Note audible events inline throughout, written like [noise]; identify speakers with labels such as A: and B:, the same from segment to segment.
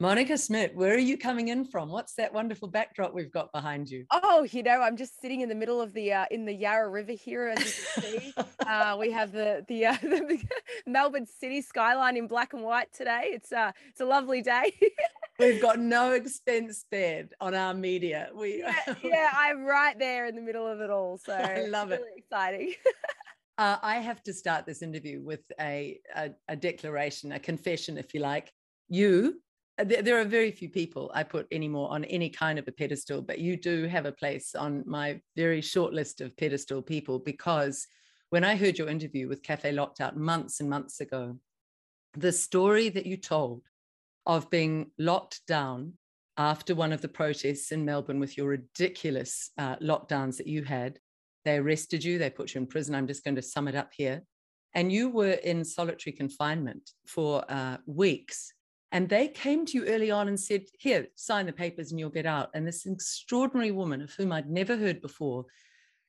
A: Monica Smit, where are you coming in from? What's that wonderful backdrop we've got behind you?
B: Oh, you know, I'm just sitting in the middle of the uh, in the Yarra River here, as you can see. [laughs] uh, we have the the, uh, [laughs] the, Melbourne city skyline in black and white today. It's uh it's a lovely day. [laughs]
A: We've got no expense spared on our media. We
B: yeah, yeah, I'm right there in the middle of it all. So
A: I love
B: really
A: it.
B: Exciting.
A: Uh, I have to start this interview with a, a, a declaration, a confession, if you like. You there, are very few people I put anymore on any kind of a pedestal, but you do have a place on my very short list of pedestal people because when I heard your interview with Cafe Locked Out months and months ago, the story that you told of being locked down after one of the protests in Melbourne with your ridiculous uh, lockdowns that you had, they arrested you, they put you in prison. I'm just going to sum it up here. And you were in solitary confinement for uh, weeks and they came to you early on and said, Here, sign the papers and you'll get out. And this extraordinary woman, of whom I'd never heard before,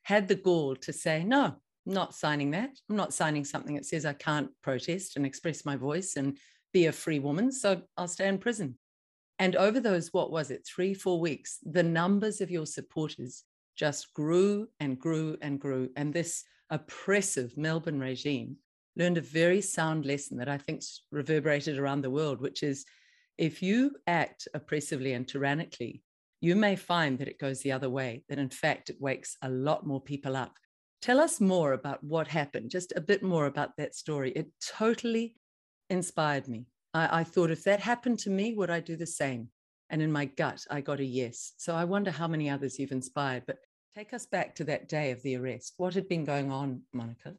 A: had the gall to say, No, I'm not signing that. I'm not signing something that says I can't protest and express my voice and be a free woman. So I'll stay in prison. And over those, what was it, three, four weeks, the numbers of your supporters just grew and grew and grew. And this oppressive Melbourne regime learned a very sound lesson that I think's reverberated around the world, which is if you act oppressively and tyrannically, you may find that it goes the other way, that in fact it wakes a lot more people up. Tell us more about what happened, just a bit more about that story. It totally inspired me. I, I thought if that happened to me, would I do the same? And in my gut, I got a yes. So I wonder how many others you've inspired. But take us back to that day of the arrest. What had been going on, Monica?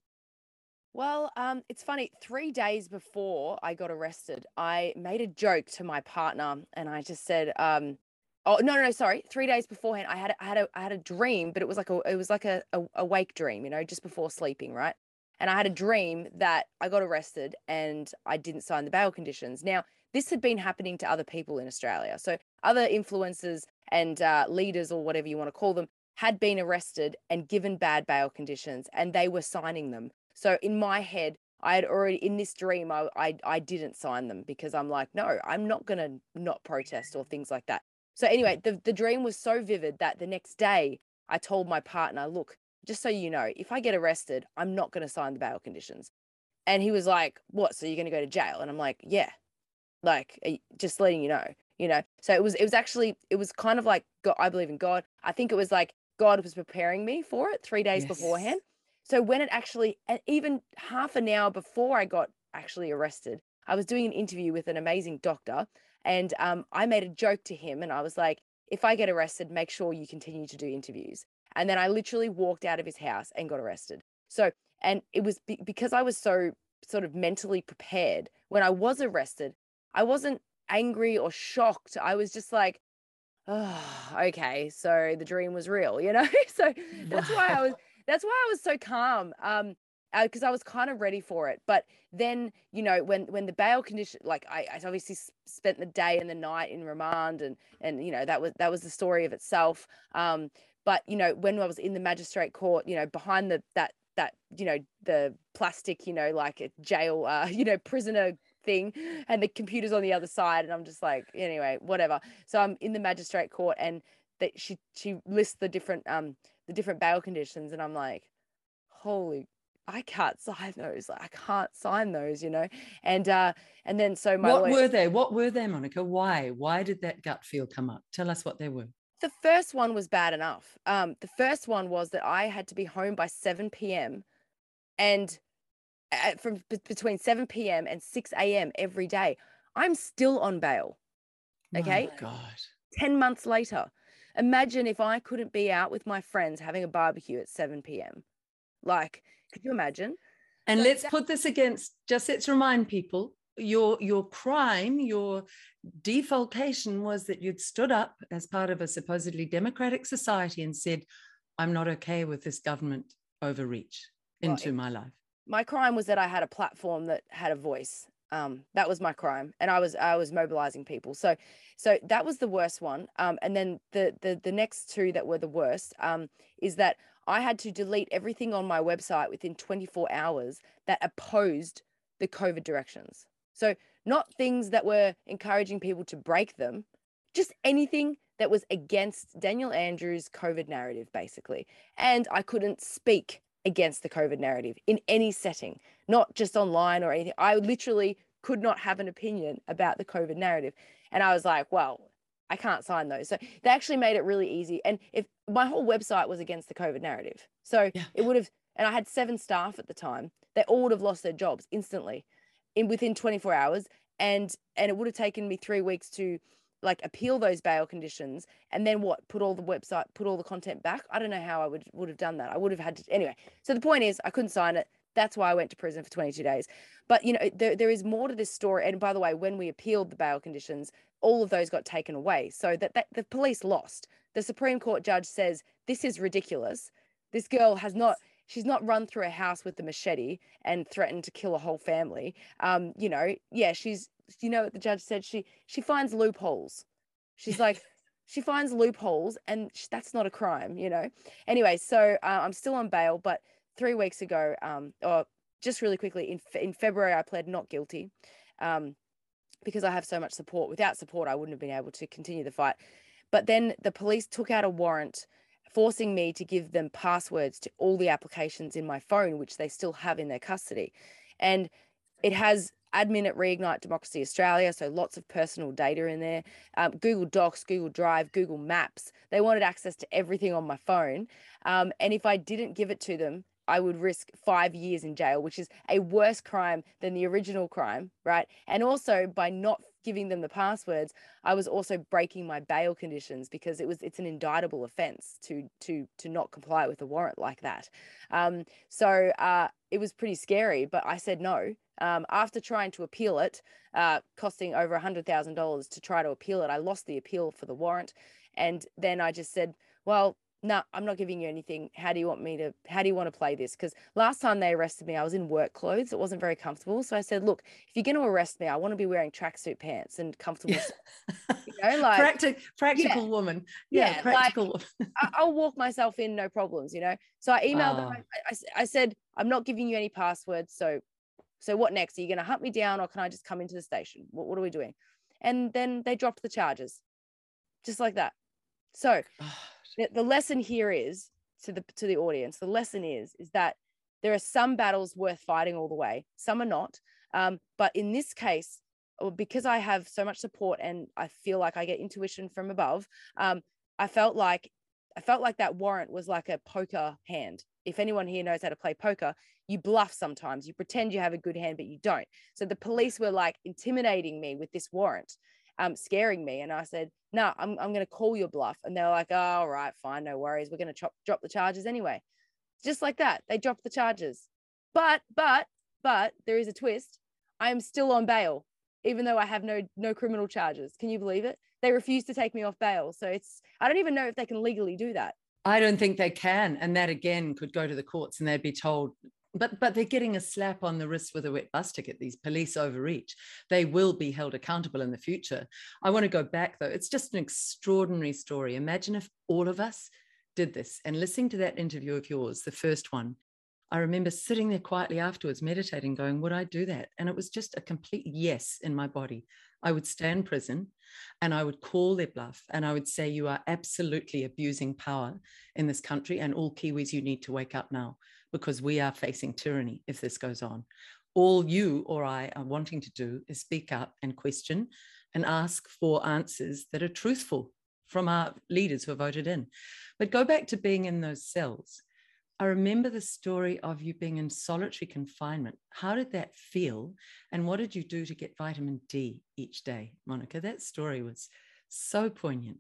B: Well, um, it's funny. Three days before I got arrested, I made a joke to my partner, and I just said, um, "Oh no, no, no, sorry." Three days beforehand, I had I had a I had a dream, but it was like a it was like a, a awake dream, you know, just before sleeping, right? And I had a dream that I got arrested and I didn't sign the bail conditions. Now, this had been happening to other people in Australia, so other influencers and uh, leaders or whatever you want to call them had been arrested and given bad bail conditions, and they were signing them so in my head, I had already in this dream, I, I I didn't sign them because I'm like, no, I'm not gonna not protest or things like that. So anyway, the the dream was so vivid that the next day I told my partner, look, just so you know, if I get arrested, I'm not gonna sign the bail conditions. And he was like, what? So you're gonna go to jail? And I'm like, yeah, like eh, just letting you know, you know. So it was it was actually it was kind of like God, I believe in God. I think it was like God was preparing me for it three days yes. beforehand. So when it actually, and even half an hour before I got actually arrested, I was doing an interview with an amazing doctor, and um, I made a joke to him, and I was like, "If I get arrested, make sure you continue to do interviews." And then I literally walked out of his house and got arrested. So, and it was be- because I was so sort of mentally prepared when I was arrested. I wasn't angry or shocked. I was just like, oh, okay, so the dream was real, you know? [laughs] so that's why I [laughs] was that's why I was so calm. Um, because uh, I was kind of ready for it. But then, you know, when when the bail condition, like I, I obviously spent the day and the night in remand, and and you know that was that was the story of itself. Um, but you know, when I was in the magistrate court, you know, behind the that that you know the plastic, you know, like a jail, uh, [laughs] you know, prisoner thing, and the computers on the other side, and I'm just like, anyway, whatever. So I'm in the magistrate court, and that she she lists the different um the different bail conditions and I'm like holy I can't sign those. Like I can't sign those you know? And uh and then so my
A: what lawyer, were they? What were they Monica? Why? Why did that gut feel come up? Tell us what they were.
B: The first one was bad enough. Um the first one was that I had to be home by 7 p.m. and at, from b- between 7 p.m. and 6 a.m. every day. I'm still on bail. Okay?
A: My god.
B: 10 months later Imagine if I couldn't be out with my friends having a barbecue at 7 p.m. Like, could you imagine?
A: And so let's that- put this against just let's remind people your your crime, your defalcation was that you'd stood up as part of a supposedly democratic society and said, I'm not okay with this government overreach into well, my life.
B: My crime was that I had a platform that had a voice um, that was my crime, and I was I was mobilizing people. So, so that was the worst one. Um, and then the the the next two that were the worst um, is that I had to delete everything on my website within 24 hours that opposed the COVID directions. So not things that were encouraging people to break them, just anything that was against Daniel Andrews' COVID narrative, basically. And I couldn't speak against the COVID narrative in any setting, not just online or anything. I literally could not have an opinion about the COVID narrative. And I was like, well, I can't sign those. So they actually made it really easy. And if my whole website was against the COVID narrative, so yeah. it would have, and I had seven staff at the time, they all would have lost their jobs instantly in within 24 hours. And and it would have taken me three weeks to like appeal those bail conditions and then what put all the website put all the content back? I don't know how i would would have done that. I would have had to anyway. So the point is i couldn't sign it. That's why i went to prison for 22 days. But you know there, there is more to this story. And by the way when we appealed the bail conditions all of those got taken away. So that, that the police lost. The supreme court judge says this is ridiculous. This girl has not she's not run through a house with a machete and threatened to kill a whole family um you know yeah she's you know what the judge said? She she finds loopholes. She's like, [laughs] she finds loopholes, and that's not a crime, you know. Anyway, so uh, I'm still on bail, but three weeks ago, um, or just really quickly in in February, I pled not guilty, um, because I have so much support. Without support, I wouldn't have been able to continue the fight. But then the police took out a warrant forcing me to give them passwords to all the applications in my phone, which they still have in their custody. And it has admin at Reignite Democracy Australia, so lots of personal data in there. Um, Google Docs, Google Drive, Google Maps. They wanted access to everything on my phone. Um, and if I didn't give it to them, I would risk five years in jail, which is a worse crime than the original crime, right? And also by not giving them the passwords, I was also breaking my bail conditions because it was it's an indictable offence to to to not comply with a warrant like that. Um, so uh, it was pretty scary, but I said no. Um, after trying to appeal it, uh, costing over hundred thousand dollars to try to appeal it, I lost the appeal for the warrant, and then I just said, well, no, nah, I'm not giving you anything. How do you want me to, how do you want to play this? Because last time they arrested me, I was in work clothes. It wasn't very comfortable. So I said, look, if you're going to arrest me, I want to be wearing tracksuit pants and comfortable.
A: Yeah. [laughs] You know, like Practic- practical yeah. woman. Yeah, yeah practical.
B: Like, [laughs] I'll walk myself in, no problems, you know? So I emailed oh. them. I, ah. I, I said, I'm not giving you any passwords. So, so what next? Are you going to hunt me down or can I just come into the station? What, what are we doing? And then they dropped the charges just like that. So, the, the lesson here is to the to the audience the lesson is is that there are some battles worth fighting all the way. Some are not. Um, but in this case because i have so much support and i feel like i get intuition from above um, i felt like i felt like that warrant was like a poker hand. If anyone here knows how to play poker you bluff sometimes. You pretend you have a good hand but you don't. So the police were like intimidating me with this warrant um, scaring me. And I said, no, nah, I'm, I'm going to call your bluff. And they're like, oh, all right, fine, no worries. We're going to drop the charges anyway. Just like that, they dropped the charges. But, but, but there is a twist. I am still on bail, even though I have no no criminal charges. Can you believe it? They refuse to take me off bail. So it's I don't even know if they can legally do that.
A: I don't think they can. And that again could go to the courts and they'd be told, but but they're getting a slap on the wrist with a wet bus ticket these police overreach. They will be held accountable in the future. I want to go back though. It's just an extraordinary story. Imagine if all of us did this. And listening to that interview of yours the first one i remember sitting there quietly afterwards meditating going would i do that? And it was just a complete yes in my body. I would stay in prison and I would call their bluff and I would say, You are absolutely abusing power in this country, and all Kiwis, you need to wake up now because we are facing tyranny if this goes on. All you or I are wanting to do is speak up and question and ask for answers that are truthful from our leaders who are voted in. But go back to being in those cells. I remember the story of you being in solitary confinement. How did that feel? And what did you do to get vitamin D each day, Monica? That story was so poignant.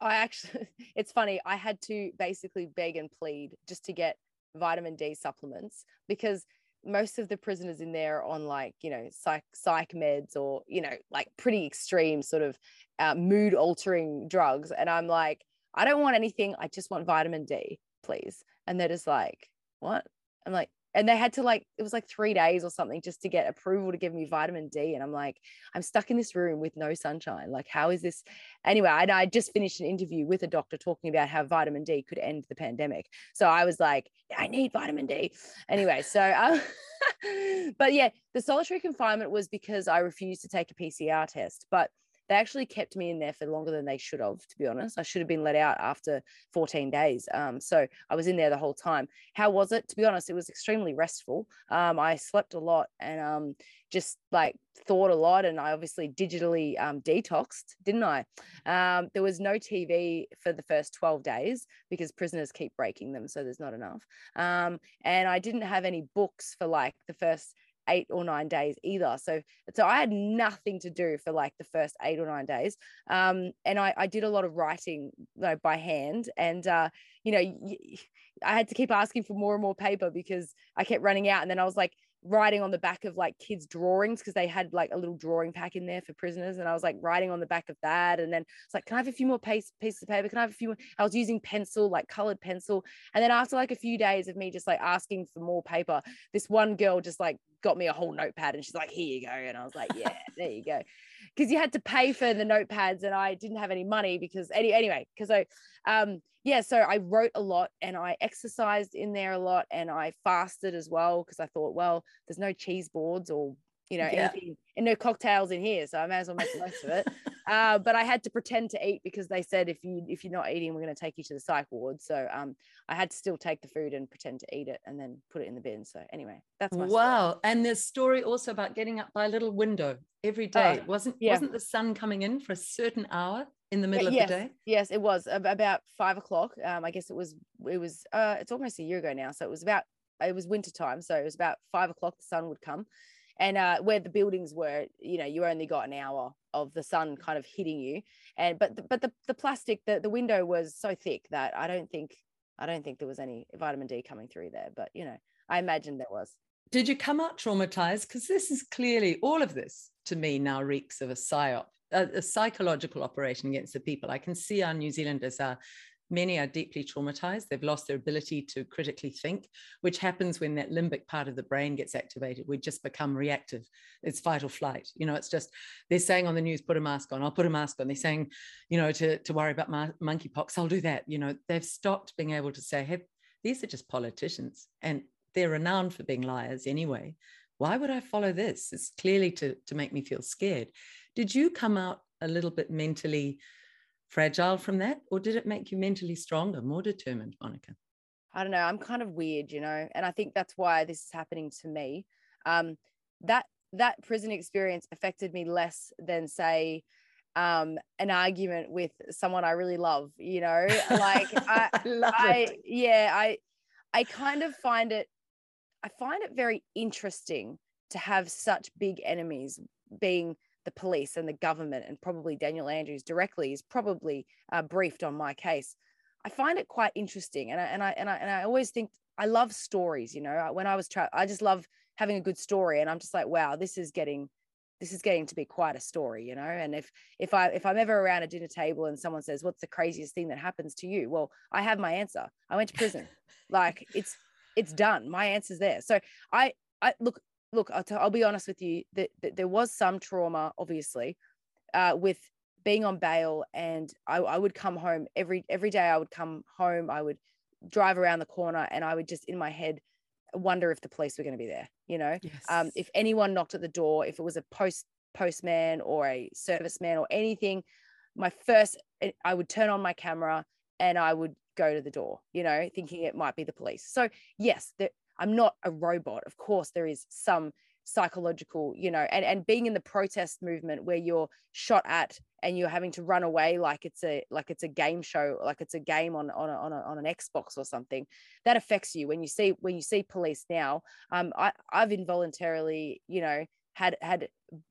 B: I actually, [laughs] it's funny. I had to basically beg and plead just to get vitamin D supplements because most of the prisoners in there are on like you know psych psych meds or you know like pretty extreme sort of uh, mood altering drugs. And i'm like i don't want anything. I just want vitamin d please. And they're just like what? I'm like and they had to like it was like three days or something just to get approval to give me vitamin d and i'm like i'm stuck in this room with no sunshine like how is this anyway and i just finished an interview with a doctor talking about how vitamin d could end the pandemic so i was like i need vitamin d anyway so um, [laughs] but yeah, the solitary confinement was because I refused to take a PCR test. But they actually kept me in there for longer than they should have, to be honest. I should have been let out after 14 days. Um, so I was in there the whole time. How was it? To be honest, it was extremely restful. Um, I slept a lot and um, just like thought a lot. And I obviously digitally um, detoxed, didn't I? Um, there was no TV for the first 12 days because prisoners keep breaking them. So there's not enough. Um, and I didn't have any books for like the first eight or nine days either. So so I had nothing to do for like the first eight or nine days. Um, and I, I did a lot of writing you know, by hand. And uh, you know, I had to keep asking for more and more paper because I kept running out. And then I was like, writing on the back of like kids' drawings because they had like a little drawing pack in there for prisoners. And I was like writing on the back of that. And then it's like, can I have a few more piece, pieces of paper? Can I have a few more? I was using pencil, like colored pencil. And then after like a few days of me just like asking for more paper, this one girl just like got me a whole notepad and she's like, here you go. And I was like, yeah, there you go. Because you had to pay for the notepads and I didn't have any money because any anyway, because I um yeah, so I wrote a lot and I exercised in there a lot and I fasted as well because I thought, well, there's no cheese boards or you know yeah. anything and no cocktails in here, so I may as well make the most of it. [laughs] Uh, but I had to pretend to eat because they said if you if you're not eating, we're going to take you to the psych ward. So um, I had to still take the food and pretend to eat it and then put it in the bin. So anyway, that's my
A: wow. Story. And there's story also about getting up by a little window every day. Uh, wasn't yeah. wasn't the sun coming in for a certain hour? in the middle
B: yes,
A: of the day
B: yes it was about five o'clock um i guess it was it was uh it's almost a year ago now so it was about it was winter time so it was about five o'clock the sun would come and uh where the buildings were you know you only got an hour of the sun kind of hitting you. And but the, but the, the plastic the, the window was so thick that i don't think i don't think there was any vitamin d coming through there but you know i imagine there was.
A: Did you come out traumatized? Because this is clearly all of this to me now reeks of a psyop a, a, psychological operation against the people. I can see our New Zealanders are many are deeply traumatized. They've lost their ability to critically think, which happens when that limbic part of the brain gets activated. We just become reactive. It's fight or flight. You know, it's just they're saying on the news, put a mask on. I'll put a mask on. They're saying, you know, to, to worry about ma- monkeypox, I'll do that. You know, they've stopped being able to say, hey, these are just politicians and they're renowned for being liars anyway. Why would I follow this? It's clearly to, to make me feel scared. Did you come out a little bit mentally fragile from that, or did it make you mentally stronger, more determined, Monica?
B: I don't know. I'm kind of weird, you know, and I think that's why this is happening to me. Um, that that prison experience affected me less than say um, an argument with someone I really love, you know, like [laughs] I, I love I, it. yeah, I, I kind of find it, I find it very interesting to have such big enemies being the police and the government and probably Daniel Andrews directly is probably uh, briefed on my case. I find it quite interesting, and I and I and I and I always think I love stories. You know, when I was tra- I just love having a good story, and I'm just like, wow, this is getting this is getting to be quite a story, you know. And if if I if I'm ever around a dinner table and someone says, "What's the craziest thing that happens to you?" Well, I have my answer. I went to prison. [laughs] like it's it's done. My answer's there. So I I look look, I'll, t- I'll be honest with you that, that there was some trauma, obviously, uh, with being on bail, and I, I would come home every every day. I would come home. I would drive around the corner, and I would just in my head wonder if the police were going to be there. You know, yes. um, if anyone knocked at the door, if it was a post postman or a serviceman or anything, my first eh, I would turn on my camera and I would go to the door. You know, thinking it might be the police. So yes, there, I'm not a robot. Of course, there is some psychological, you know, and, and being in the protest movement where you're shot at and you're having to run away like it's a like it's a game show, like it's a game on on a, on, a, on an Xbox or something, that affects you when you see when you see police now. Um, I I've involuntarily, you know, had had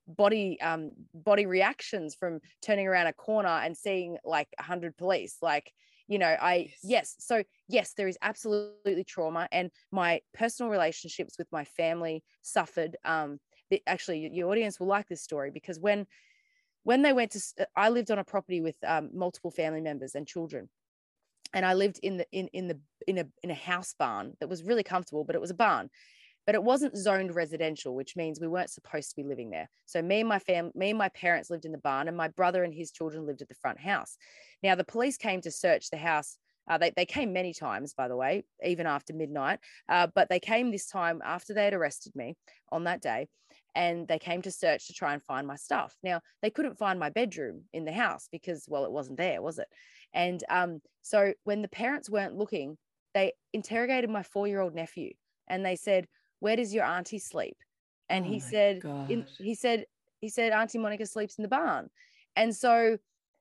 B: body um body reactions from turning around a corner and seeing like a hundred police, like you know i yes. yes so yes there is absolutely trauma and my personal relationships with my family suffered um the, actually your audience will like this story because when when they went to uh, i lived on a property with um, multiple family members and children and i lived in the in in the in a in a house barn that was really comfortable but it was a barn but it wasn't zoned residential, which means we weren't supposed to be living there. So me and my fam, me and my parents lived in the barn, and my brother and his children lived at the front house. Now the police came to search the house Uh, they, they came many times, by the way, even after midnight. Uh, but they came this time after they had arrested me on that day and they came to search to try and find my stuff. Now, they couldn't find my bedroom in the house because, well, it wasn't there, was it? And um, so when the parents weren't looking, they interrogated my four year old nephew and they said, Where does your auntie sleep? And oh he said, in, He said, he said, Auntie Monica sleeps in the barn. And so,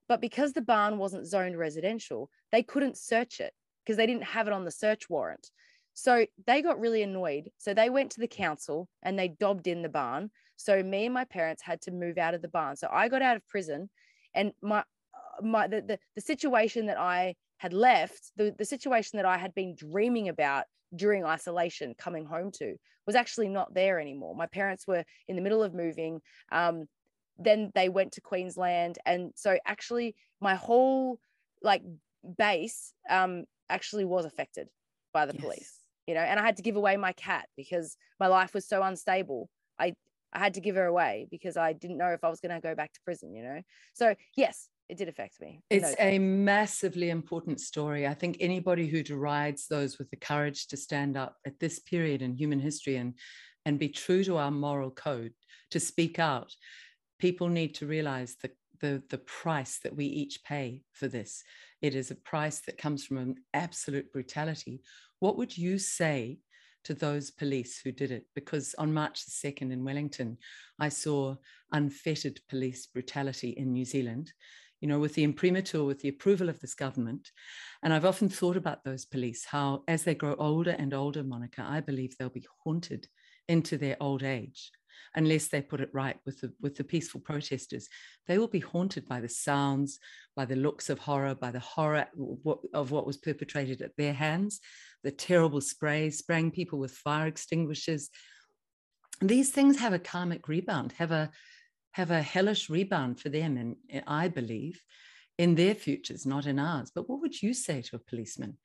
B: but because the barn wasn't zoned residential, they couldn't search it because they didn't have it on the search warrant. So they got really annoyed. So they went to the council and they dobbed in the barn. So me and my parents had to move out of the barn. So I got out of prison and my uh, my the the, the situation that I had left, the, the situation that I had been dreaming about during isolation coming home to was actually not there anymore. My parents were in the middle of moving. Um, then they went to Queensland. And so actually my whole like base um, actually was affected by the yes. police you know and i had to give away my cat because my life was so unstable i i had to give her away because i didn't know if i was going to go back to prison you know so yes it did affect me
A: it's a massively important story i think anybody who derides those with the courage to stand up at this period in human history and and be true to our moral code to speak out people need to realize the the, the price that we each pay for this. It is a price that comes from an absolute brutality what would you say to those police who did it? Because on March the 2nd in Wellington, I saw unfettered police brutality in New Zealand, you know, with the imprimatur, with the approval of this government. And I've often thought about those police, how as they grow older and older, Monica, I believe they'll be haunted into their old age unless they put it right with the with the peaceful protesters they will be haunted by the sounds by the looks of horror by the horror of what was perpetrated at their hands the terrible sprays spraying people with fire extinguishers these things have a karmic rebound have a have a hellish rebound for them and i believe in their futures not in ours. But what would you say to a policeman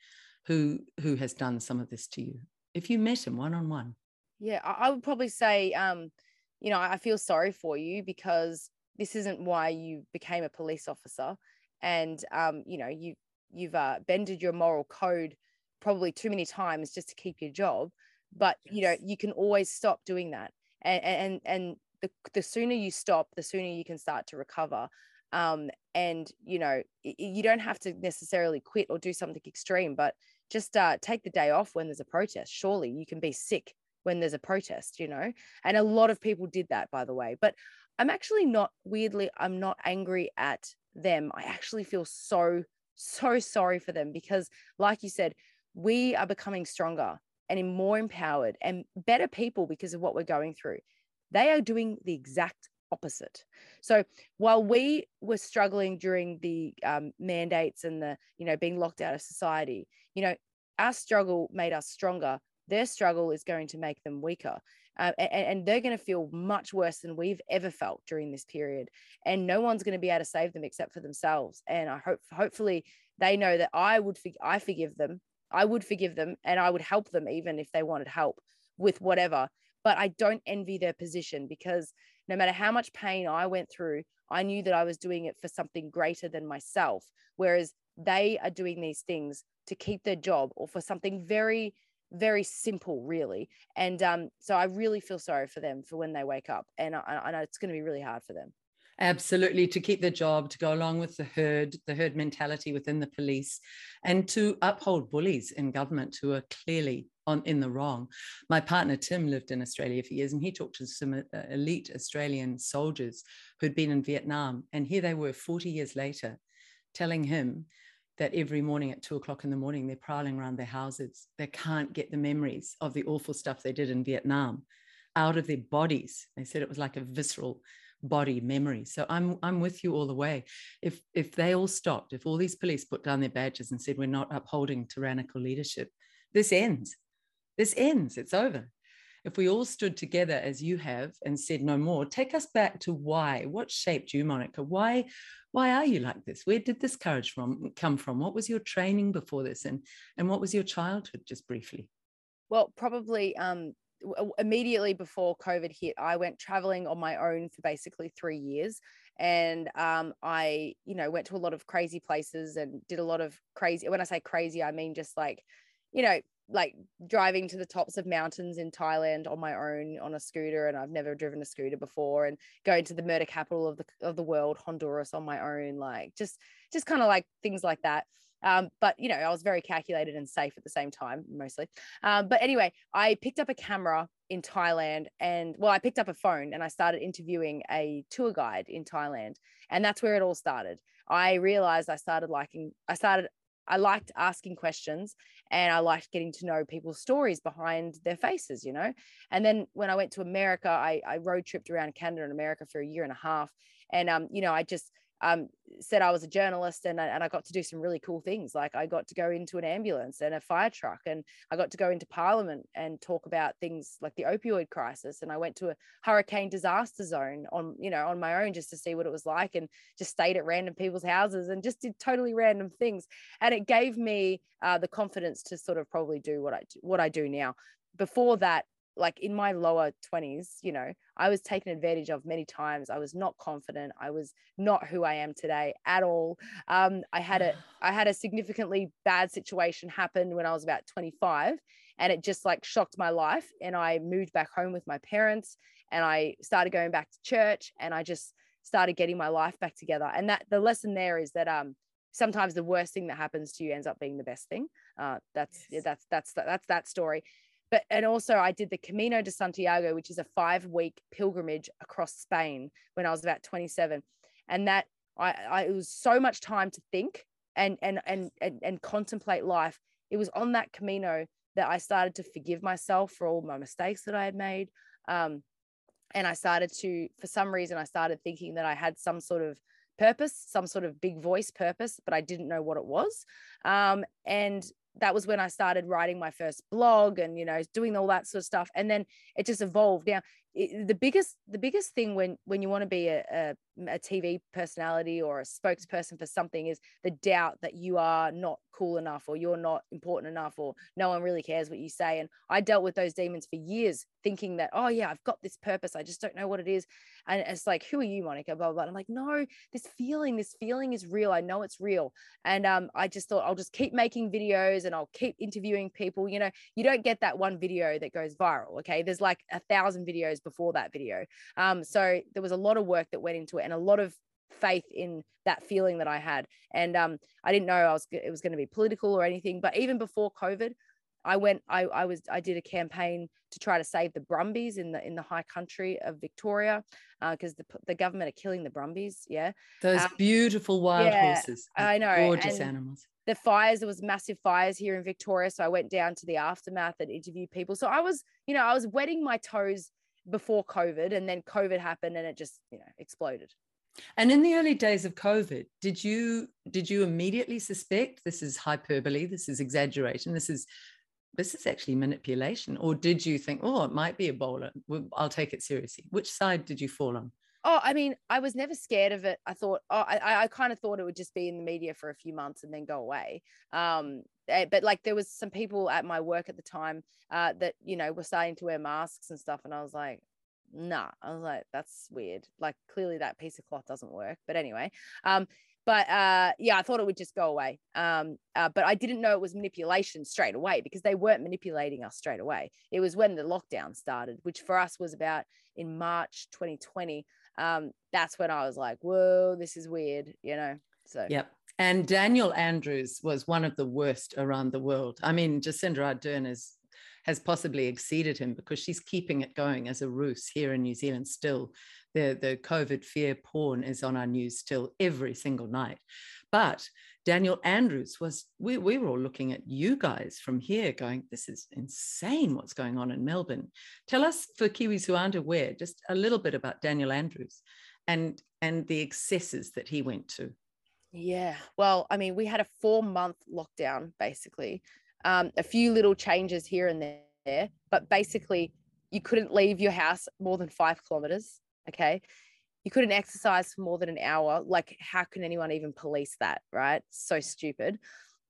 A: who who has done some of this to you? If you met him one on one
B: yeah i would probably say um you know, I feel sorry for you because this isn't why you became a police officer, and um, you know, you you've uh, bended your moral code probably too many times just to keep your job. But yes. you know, you can always stop doing that, and and and the the sooner you stop, the sooner you can start to recover. Um, and you know, you don't have to necessarily quit or do something extreme, but just uh, take the day off when there's a protest. Surely you can be sick when there's a protest, you know? And a lot of people did that, by the way. But I'm actually not weirdly, I'm not angry at them. I actually feel so, so sorry for them because, like you said, we are becoming stronger and more empowered and better people because of what we're going through. They are doing the exact opposite. So while we were struggling during the um, mandates and the, you know, being locked out of society, you know, our struggle made us stronger their struggle is going to make them weaker. Uh, and, and, they're going to feel much worse than we've ever felt during this period. And no one's going to be able to save them except for themselves. And I hope, hopefully, they know that I would, I forgive them. I would forgive them, and I would help them even if they wanted help with whatever. But I don't envy their position because no matter how much pain I went through, I knew that I was doing it for something greater than myself. Whereas they are doing these things to keep their job or for something very very simple really and um, so i really feel sorry for them for when they wake up and i, I know it's going to be really hard for them
A: absolutely to keep the job to go along with the herd the herd mentality within the police and to uphold bullies in government who are clearly on in the wrong my partner tim lived in australia for years and he talked to some uh, elite australian soldiers who'd been in vietnam and here they were 40 years later telling him that every morning at two o'clock in the morning, they're prowling around their houses. They can't get the memories of the awful stuff they did in Vietnam out of their bodies. They said it was like a visceral body memory. So I'm I'm with you all the way. If if they all stopped, if all these police put down their badges and said we're not upholding tyrannical leadership, this ends. This ends. It's over if we all stood together as you have and said no more, take us back to why. What shaped you, Monica? Why, why are you like this? Where did this courage from come from? What was your training before this, and and what was your childhood? Just briefly.
B: Well, probably um, immediately before COVID hit, I went traveling on my own for basically three years. and um, I, you know, went to a lot of crazy places and did a lot of crazy. When I say crazy, I mean just like, you know, like driving to the tops of mountains in Thailand on my own on a scooter, and I've never driven a scooter before, and going to the murder capital of the of the world, Honduras, on my own, like just just kind of like things like that. Um, but you know, I was very calculated and safe at the same time, mostly. Um, but anyway, I picked up a camera in Thailand, and well, I picked up a phone and I started interviewing a tour guide in Thailand, and that's where it all started. I realized I started liking, I started, I liked asking questions, and I liked getting to know people's stories behind their faces, you know. And then when I went to America, I, I road tripped around Canada and America for a year and a half, and um, you know, I just um, said I was a journalist and I, and I got to do some really cool things. Like I got to go into an ambulance and a fire truck, and I got to go into Parliament and talk about things like the opioid crisis. And I went to a hurricane disaster zone on you know on my own just to see what it was like, and just stayed at random people's houses and just did totally random things. And it gave me uh, the confidence to sort of probably do what I what I do now. Before that, like in my lower 20s you know i was taken advantage of many times. I was not confident. I was not who i am today at all. Um, i had a [sighs] i had a significantly bad situation happen when i was about 25 and it just like shocked my life and i moved back home with my parents and i started going back to church and i just started getting my life back together. And that the lesson there is that um sometimes the worst thing that happens to you ends up being the best thing. Uh, that's yes. that's that's that's that story but and also I did the Camino de Santiago, which is a five week pilgrimage across Spain when I was about 27. And that I, I it was so much time to think and and and and, and contemplate life. It was on that Camino that I started to forgive myself for all my mistakes that I had made. Um, and I started to, for some reason, I started thinking that I had some sort of purpose, some sort of big voice purpose, but I didn't know what it was. Um, and that was when I started writing my first blog and you know doing all that sort of stuff. And then it just evolved. Now the biggest the biggest thing when when you want to be a, a, a TV personality or a spokesperson for something is the doubt that you are not cool enough or you're not important enough or no one really cares what you say. And I dealt with those demons for years thinking that oh yeah I've got this purpose. I just don't know what it is. And it's like who are you Monica? Blah blah, blah. I'm like no this feeling this feeling is real. I know it's real. And um I just thought I'll just keep making videos and I'll keep interviewing people. You know you don't get that one video that goes viral okay? There's like a thousand videos before that video. Um, so there was a lot of work that went into it and a lot of faith in that feeling that I had. And um, I didn't know I was it was going to be political or anything. But even before COVID, I went. I, I was. I did a campaign to try to save the Brumbies in the in the high country of Victoria, because uh, the the government are killing the Brumbies. Yeah,
A: those um, beautiful wild yeah, horses.
B: I know,
A: gorgeous and animals.
B: The fires. There was massive fires here in Victoria, so I went down to the aftermath and interviewed people. So I was, you know, I was wetting my toes before COVID, and then COVID happened, and it just you know exploded.
A: And in the early days of COVID, did you did you immediately suspect this is hyperbole, this is exaggeration, this is this is actually manipulation, or did you think, oh, it might be Ebola? I'll take it seriously. Which side did you fall on?
B: Oh, I mean, I was never scared of it. I thought, oh, I, I kind of thought it would just be in the media for a few months and then go away. Um, eh, but like there was some people at my work at the time uh, that you know were starting to wear masks and stuff, and I was like, nah. I was like, that's weird. Like clearly that piece of cloth doesn't work. But anyway, um, but uh, yeah, I thought it would just go away. Um, uh, but I didn't know it was manipulation straight away because they weren't manipulating us straight away. It was when the lockdown started, which for us was about in March 2020 um, that's when I was like, whoa, this is weird, you know? So,
A: yep. And Daniel Andrews was one of the worst around the world. I mean, Jacinda Ardern is, has possibly exceeded him because she's keeping it going as a ruse here in New Zealand still. The, the COVID fear porn is on our news still every single night. But Daniel Andrews was, we, we were all looking at you guys from here going, this is insane what's going on in Melbourne. Tell us, for Kiwis who aren't aware, just a little bit about Daniel Andrews and, and the excesses that he went to.
B: Yeah. Well, I mean, we had a four month lockdown, basically, um, a few little changes here and there, but basically, you couldn't leave your house more than five kilometers. Okay you couldn't exercise for more than an hour like how can anyone even police that right so stupid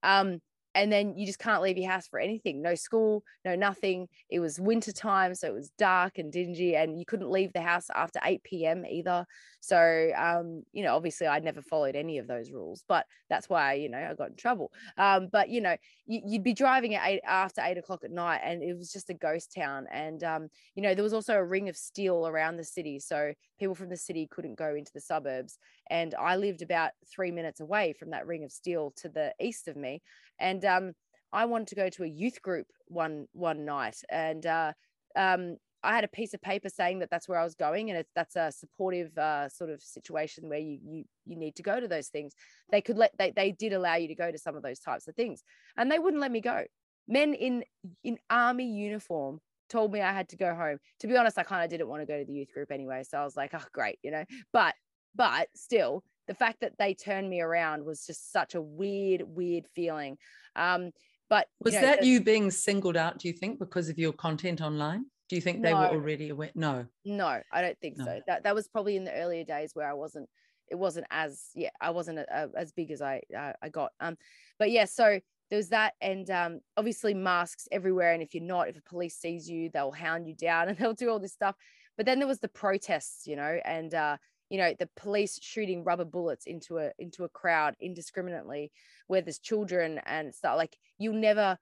B: um and then you just can't leave your house for anything no school no nothing. It was winter time so it was dark and dingy and you couldn't leave the house after 8 p.m either. So um, you know obviously i never followed any of those rules but that's why you know i got in trouble. Um, but you know you, would be driving at eight after eight o'clock at night and it was just a ghost town. And um, you know there was also a ring of steel around the city so people from the city couldn't go into the suburbs and i lived about three minutes away from that ring of steel to the east of me and um, I wanted to go to a youth group one one night, and uh, um, I had a piece of paper saying that that's where I was going, and it's that's a supportive uh, sort of situation where you you you need to go to those things. They could let they they did allow you to go to some of those types of things, and they wouldn't let me go. Men in in army uniform told me I had to go home. To be honest, I kind of didn't want to go to the youth group anyway, so I was like, oh great, you know. But but still, the fact that they turned me around was just such a weird, weird feeling. Um, but
A: was you know, that the, you being singled out, do you think, because of your content online? Do you think they no, were already aware? No.
B: No, I don't think no. so. That that was probably in the earlier days where I wasn't it wasn't as yeah, I wasn't a, a, as big as I uh, I got. Um but yeah, so there was that and um obviously masks everywhere and if you're not if a police sees you they'll hound you down [laughs] and they'll do all this stuff but then there was the protests you know and uh you know the police shooting rubber bullets into a into a crowd indiscriminately where there's children and stuff like you'll never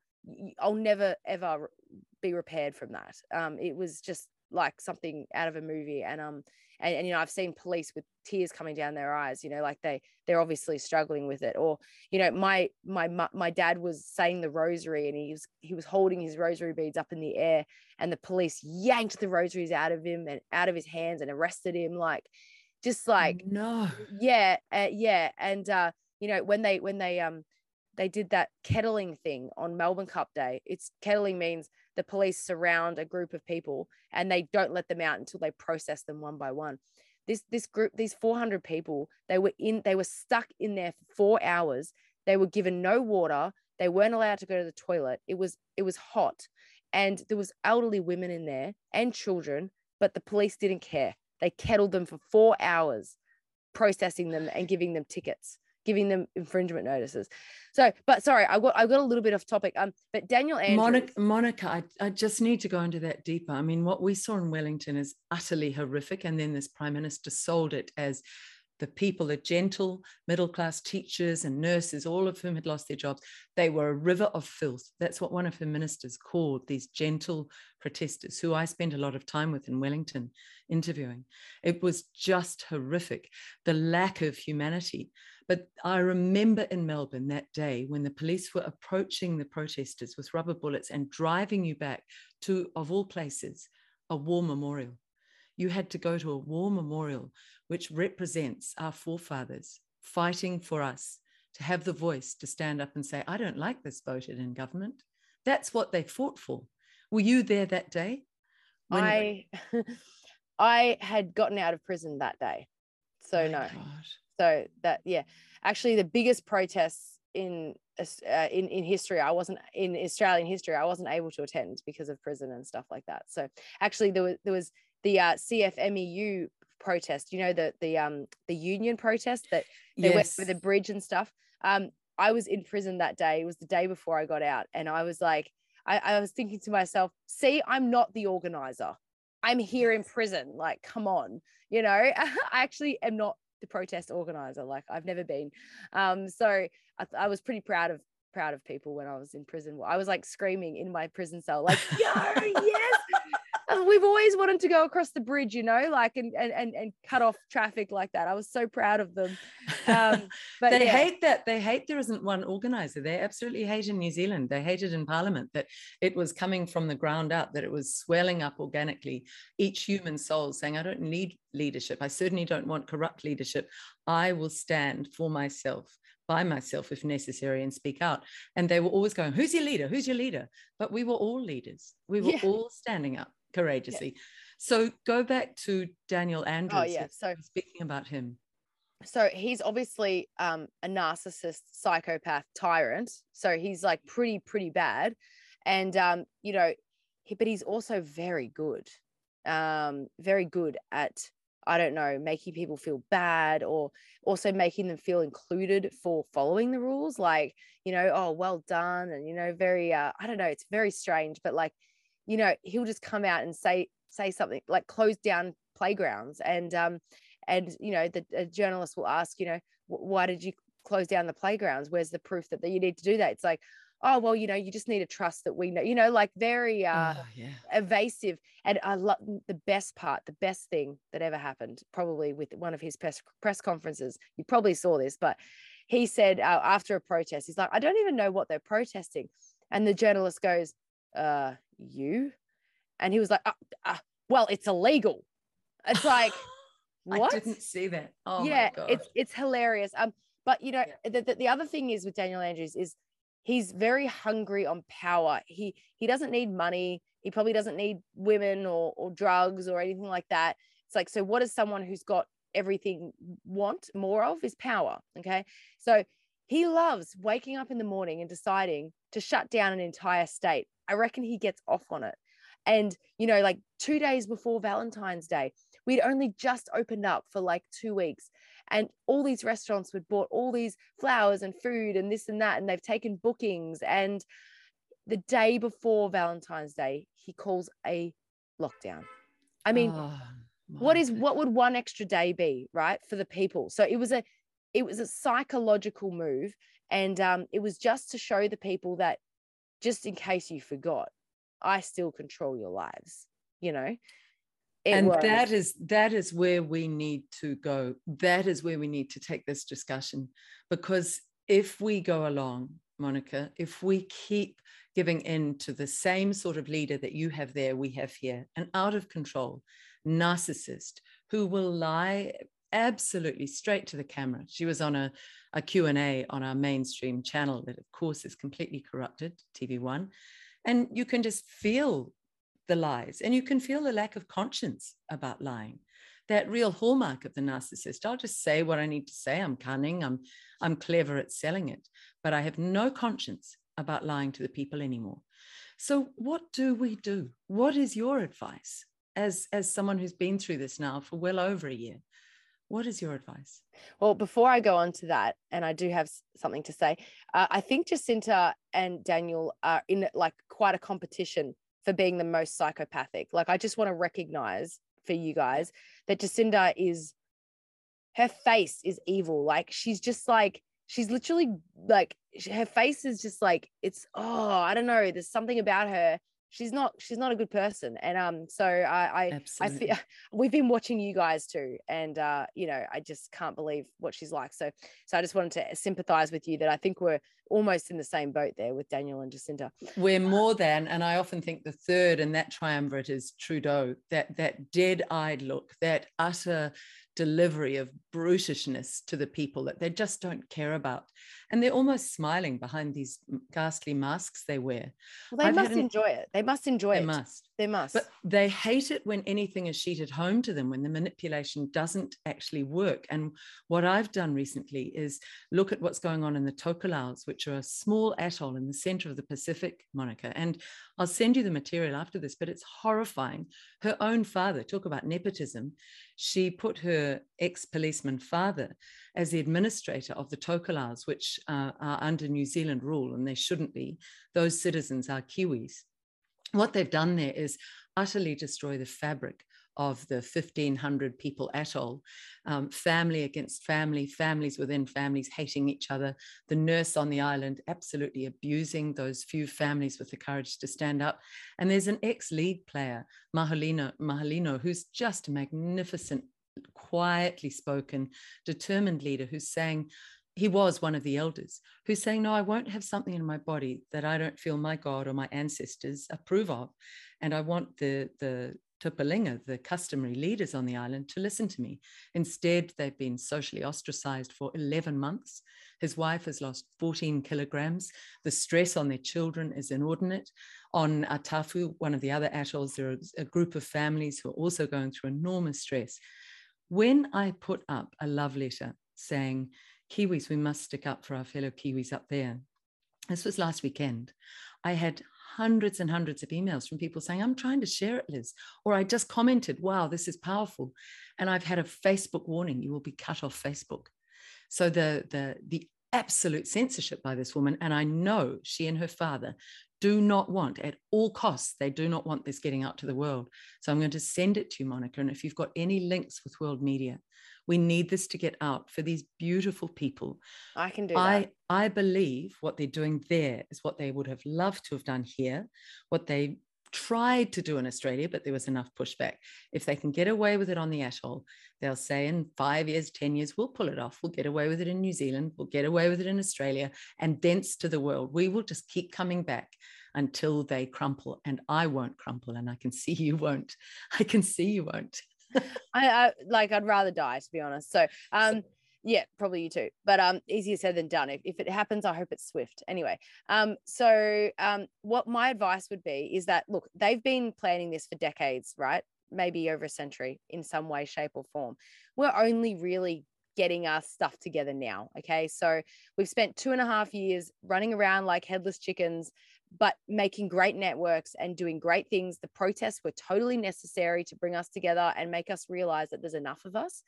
B: i'll never ever be repaired from that. Um it was just like something out of a movie and um and, and you know i've seen police with tears coming down their eyes you know like they they're obviously struggling with it. Or you know my my my dad was saying the rosary and he was he was holding his rosary beads up in the air and the police yanked the rosaries out of him and out of his hands and arrested him like just like
A: no
B: yeah uh, yeah and uh you know when they when they um they did that kettling thing on Melbourne Cup Day. It's kettling means the police surround a group of people and they don't let them out until they process them one by one. This this group, these 400 people, they were in, they were stuck in there for four hours. They were given no water. They weren't allowed to go to the toilet. It was it was hot, and there was elderly women in there and children, but the police didn't care. They kettled them for four hours, processing them and giving them tickets, giving them infringement notices. So, but sorry, I got I got a little bit off topic. Um, but Daniel Andrews,
A: Monica, Monica I, I just need to go into that deeper. I mean, what we saw in Wellington is utterly horrific, and then this prime minister sold it as the people, the gentle middle class teachers and nurses, all of whom had lost their jobs, they were a river of filth. That's what one of her ministers called these gentle protesters, who I spent a lot of time with in Wellington interviewing. It was just horrific, the lack of humanity. But I remember in Melbourne that day when the police were approaching the protesters with rubber bullets and driving you back to, of all places, a war memorial you had to go to a war memorial, which represents our forefathers fighting for us to have the voice to stand up and say, I don't like this voted in government. That's what they fought for. Were you there that day?
B: When I [laughs] I had gotten out of prison that day. So oh no. God. So that yeah. Actually the biggest protests in uh, in in history I wasn't in Australian history I wasn't able to attend because of prison and stuff like that. So actually there was there was the uh, CFMEU protest, you know, the the um the union protest that they yes. went with the bridge and stuff. Um, I was in prison that day. It was the day before I got out, and I was like, I, I was thinking to myself, see, I'm not the organizer. I'm here in prison. Like, come on, you know, [laughs] I actually am not the protest organizer. Like, I've never been. Um, so I, I was pretty proud of proud of people when I was in prison. I was like screaming in my prison cell, like, [laughs] yo, yes, we've always wanted to go across the bridge, you know, like and and and, and cut off traffic like that. I was so proud of them. Um, [laughs]
A: but they yeah. hate that. They hate there isn't one organizer. They absolutely hate in New Zealand. They hated in Parliament that it was coming from the ground up, that it was swelling up organically. Each human soul saying, "I don't need leadership. I certainly don't want corrupt leadership. I will stand for myself." by myself if necessary and speak out. And they were always going, Who's your leader? Who's your leader? But we were all leaders. We were yeah. all standing up courageously. Yeah. So go back to Daniel Andrews.
B: Oh yeah. So
A: speaking about him.
B: So he's obviously um, a narcissist, psychopath, tyrant. So he's like pretty, pretty bad, and um, you know, he, but he's also very good, um, very good at I don't know, making people feel bad or also making them feel included for following the rules. Like, you know, oh, well done. And, you know, very, uh, I don't know, it's very strange, but like, you know, he'll just come out and say, say something like close down playgrounds. And, um, and, you know, the journalist will ask, you know, why did you close down the playgrounds? Where's the proof that, that you need to do that? It's like, oh well you know you just need to trust that we know you know like very uh oh, yeah. evasive and i love the best part the best thing that ever happened probably with one of his press press conferences you probably saw this but he said uh, after a protest he's like i don't even know what they're protesting and the journalist goes uh you and he was like uh, uh, well it's illegal it's like [laughs] what
A: i didn't see that oh
B: yeah it's it's hilarious um but you know yeah. the, the, the other thing is with daniel andrews is he's very hungry on power. He he doesn't need money. He probably doesn't need women or or drugs or anything like that. It's like so what does someone who's got everything want more of is power, okay? So he loves waking up in the morning and deciding to shut down an entire state. I reckon he gets off on it. And you know like 2 days before Valentine's Day, we'd only just opened up for like 2 weeks. And all these restaurants would bought all these flowers and food and this and that and they've taken bookings. And the day before valentine's day he calls a lockdown. I mean oh, what is what would one extra day be right for the people? So it was a it was a psychological move and um, it was just to show the people that just in case you forgot i still control your lives you know
A: it and was. that is that is where we need to go that is where we need to take this discussion because if we go along monica if we keep giving in to the same sort of leader that you have there we have here an out of control narcissist who will lie absolutely straight to the camera she was on a, a q&a on our mainstream channel that of course is completely corrupted tv1 and you can just feel the lies. And you can feel the lack of conscience about lying. That real hallmark of the narcissist. I'll just say what I need to say. I'm cunning, I'm, I'm clever at selling it, but I have no conscience about lying to the people anymore. So, what do we do? What is your advice as, as someone who's been through this now for well over a year? What is your advice?
B: Well, before I go on to that, and I do have something to say, uh, I think Jacinda and Daniel are in like quite a competition for being the most psychopathic. Like, I just want to recognize for you guys that Jacinda is, her face is evil. Like, she's just like, she's literally like, her face is just like, it's, oh, I don't know. There's something about her she's not she's not a good person and um so i i Absolutely. i [laughs] feel we've been watching you guys too and uh you know i just can't believe what she's like so so i just wanted to sympathize with you that i think we're almost in the same boat there with daniel and jacinda
A: we're more than and i often think the third and that triumvirate is trudeau that that dead-eyed look that utter delivery of brutishness to the people that they just don't care about. And they're almost smiling behind these ghastly masks they wear.
B: Well, they I've must an, enjoy it. They must enjoy
A: they
B: it.
A: They must.
B: They must.
A: But they hate it when anything is sheeted home to them, when the manipulation doesn't actually work. And what I've done recently is look at what's going on in the Tokelaus, which are a small atoll in the center of the Pacific, Monica. And I'll send you the material after this, but it's horrifying. Her own father, talk about nepotism, she put her ex policeman father as the administrator of the Tokelaus, which uh, are under New Zealand rule, and they shouldn't be. Those citizens are Kiwis. What they've done there is utterly destroy the fabric of the 1500 people atoll, um, family against family, families within families hating each other, the nurse on the island absolutely abusing those few families with the courage to stand up. And there's an ex league player, Mahalino, Mahalino, who's just a magnificent, quietly spoken, determined leader who's saying, he was one of the elders who's saying, No, I won't have something in my body that I don't feel my God or my ancestors approve of. And I want the, the Taupulega, the customary leaders on the island, to listen to me. Instead, they've been socially ostracized for 11 months. His wife has lost 14 kilograms. The stress on their children is inordinate. On Atafu, one of the other atolls, there is a group of families who are also going through enormous stress. When I put up a love letter saying, Kiwis, we must stick up for our fellow Kiwis up there, this was last weekend, I had hundreds and hundreds of emails from people saying, I'm trying to share it, Liz. Or I just commented, wow, this is powerful. And I've had a Facebook warning, you will be cut off Facebook. So the the the absolute censorship by this woman, and I know she and her father do not want at all costs, they do not want this getting out to the world. So I'm going to send it to you, Monica. And if you've got any links with World Media, we need this to get out for these beautiful people.
B: I can do
A: I,
B: that.
A: I believe what they're doing there is what they would have loved to have done here, what they tried to do in Australia, but there was enough pushback. If they can get away with it on the atoll, they'll say in five years, 10 years, we'll pull it off. We'll get away with it in New Zealand. We'll get away with it in Australia and thence to the world. We will just keep coming back until they crumple. And I won't crumple. And I can see you won't. [laughs] I can see you won't. [laughs]
B: I, I like I'd rather die to be honest. So um yeah, probably you too. But um easier said than done. If, if it happens, I hope it's swift. Anyway, um so um what my advice would be is that look, they've been planning this for decades, right? Maybe over a century in some way, shape, or form. We're only really getting our stuff together now. Okay. So we've spent two and a half years running around like headless chickens, but making great networks and doing great things. The protests were totally necessary to bring us together and make us realize that there's enough of us.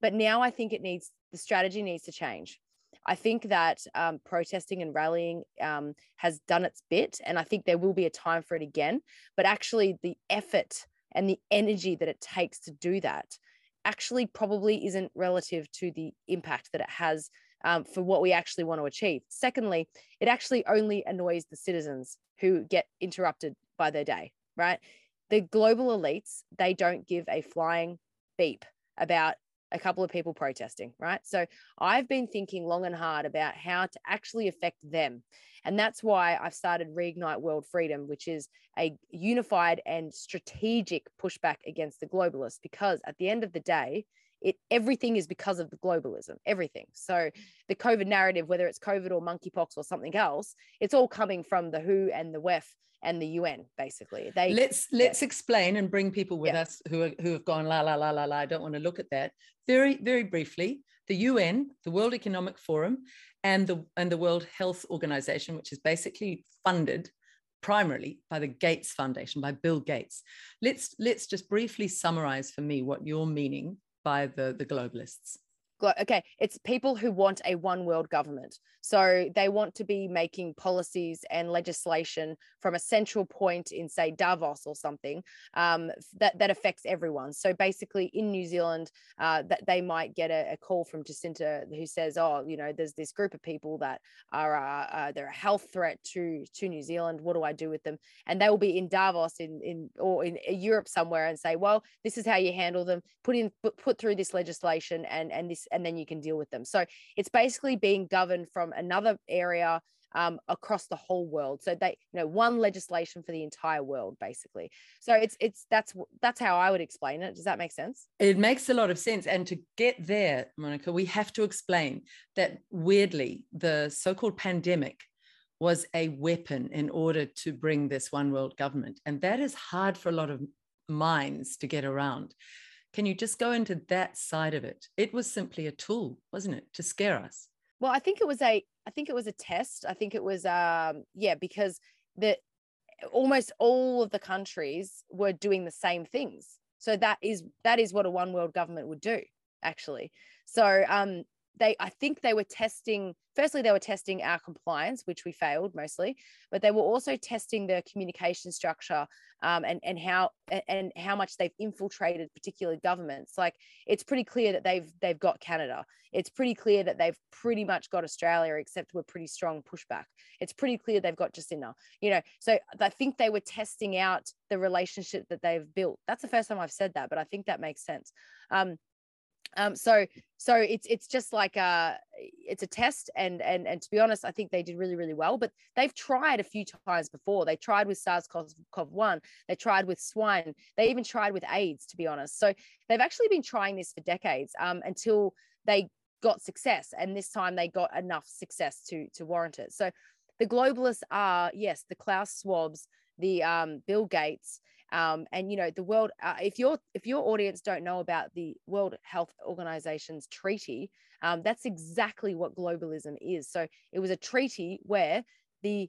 B: But now I think it needs, the strategy needs to change. I think that um, protesting and rallying um, has done its bit, and I think there will be a time for it again. But actually, the effort and the energy that it takes to do that actually probably isn't relative to the impact that it has um, for what we actually want to achieve. Secondly, it actually only annoys the citizens who get interrupted by their day, right? The global elites, they don't give a flying beep about a couple of people protesting, right? So I've been thinking long and hard about how to actually affect them. And that's why I've started Reignite World Freedom, which is a unified and strategic pushback against the globalists. Because at the end of the day, it everything is because of the globalism everything. So the covid narrative whether it's covid or monkeypox or something else it's all coming from the who and the wef and the un basically. They
A: let's let's explain and bring people with yeah. us who are, who have gone la la la la la. I don't want to look at that. Very very briefly the un the world economic forum and the and the world health organization which is basically funded primarily by the gates foundation by bill gates. Let's let's just briefly summarize for me what you're meaning by the, the globalists
B: okay it's people who want a one world government. So they want to be making policies and legislation from a central point in say davos or something um, that, that affects everyone. So basically in new zealand uh, that they might get a, a, call from jacinda who says oh you know there's this group of people that are uh, uh, they're a health threat to to new zealand. What do i do with them? And they will be in davos in in or in europe somewhere and say well this is how you handle them. Put in put, put through this legislation and and this and then you can deal with them. So it's basically being governed from another area um, across the whole world. So they, you know, one legislation for the entire world, basically. So it's it's that's that's how I would explain it. Does that make sense?
A: It makes a lot of sense. And to get there, Monica, we have to explain that weirdly, the so-called pandemic was a weapon in order to bring this one world government, and that is hard for a lot of minds to get around. Can you just go into that side of it? It was simply a tool, wasn't it, to scare us?
B: Well, I think it was a I think it was a test. I think it was um yeah, because the almost all of the countries were doing the same things. So that is that is what a one world government would do, actually. So um they i think they were testing firstly they were testing our compliance which we failed mostly but they were also testing the communication structure um, and and how and how much they've infiltrated particular governments. Like it's pretty clear that they've they've got canada. It's pretty clear that they've pretty much got australia except we're pretty strong pushback. It's pretty clear they've got jacinda you know? So i think they were testing out the relationship that they've built. That's the first time i've said that but i think that makes sense. Um, um, so so it's it's just like a it's a test and and and to be honest i think they did really really well but they've tried a few times before. They tried with sars-cov-1 they tried with swine they even tried with aids to be honest. So they've actually been trying this for decades um, until they got success and this time they got enough success to to warrant it. So the globalists are yes the klaus schwabs the um, bill gates um, and you know the world uh, if your if your audience don't know about the world health organization's treaty um, that's exactly what globalism is so it was a treaty where the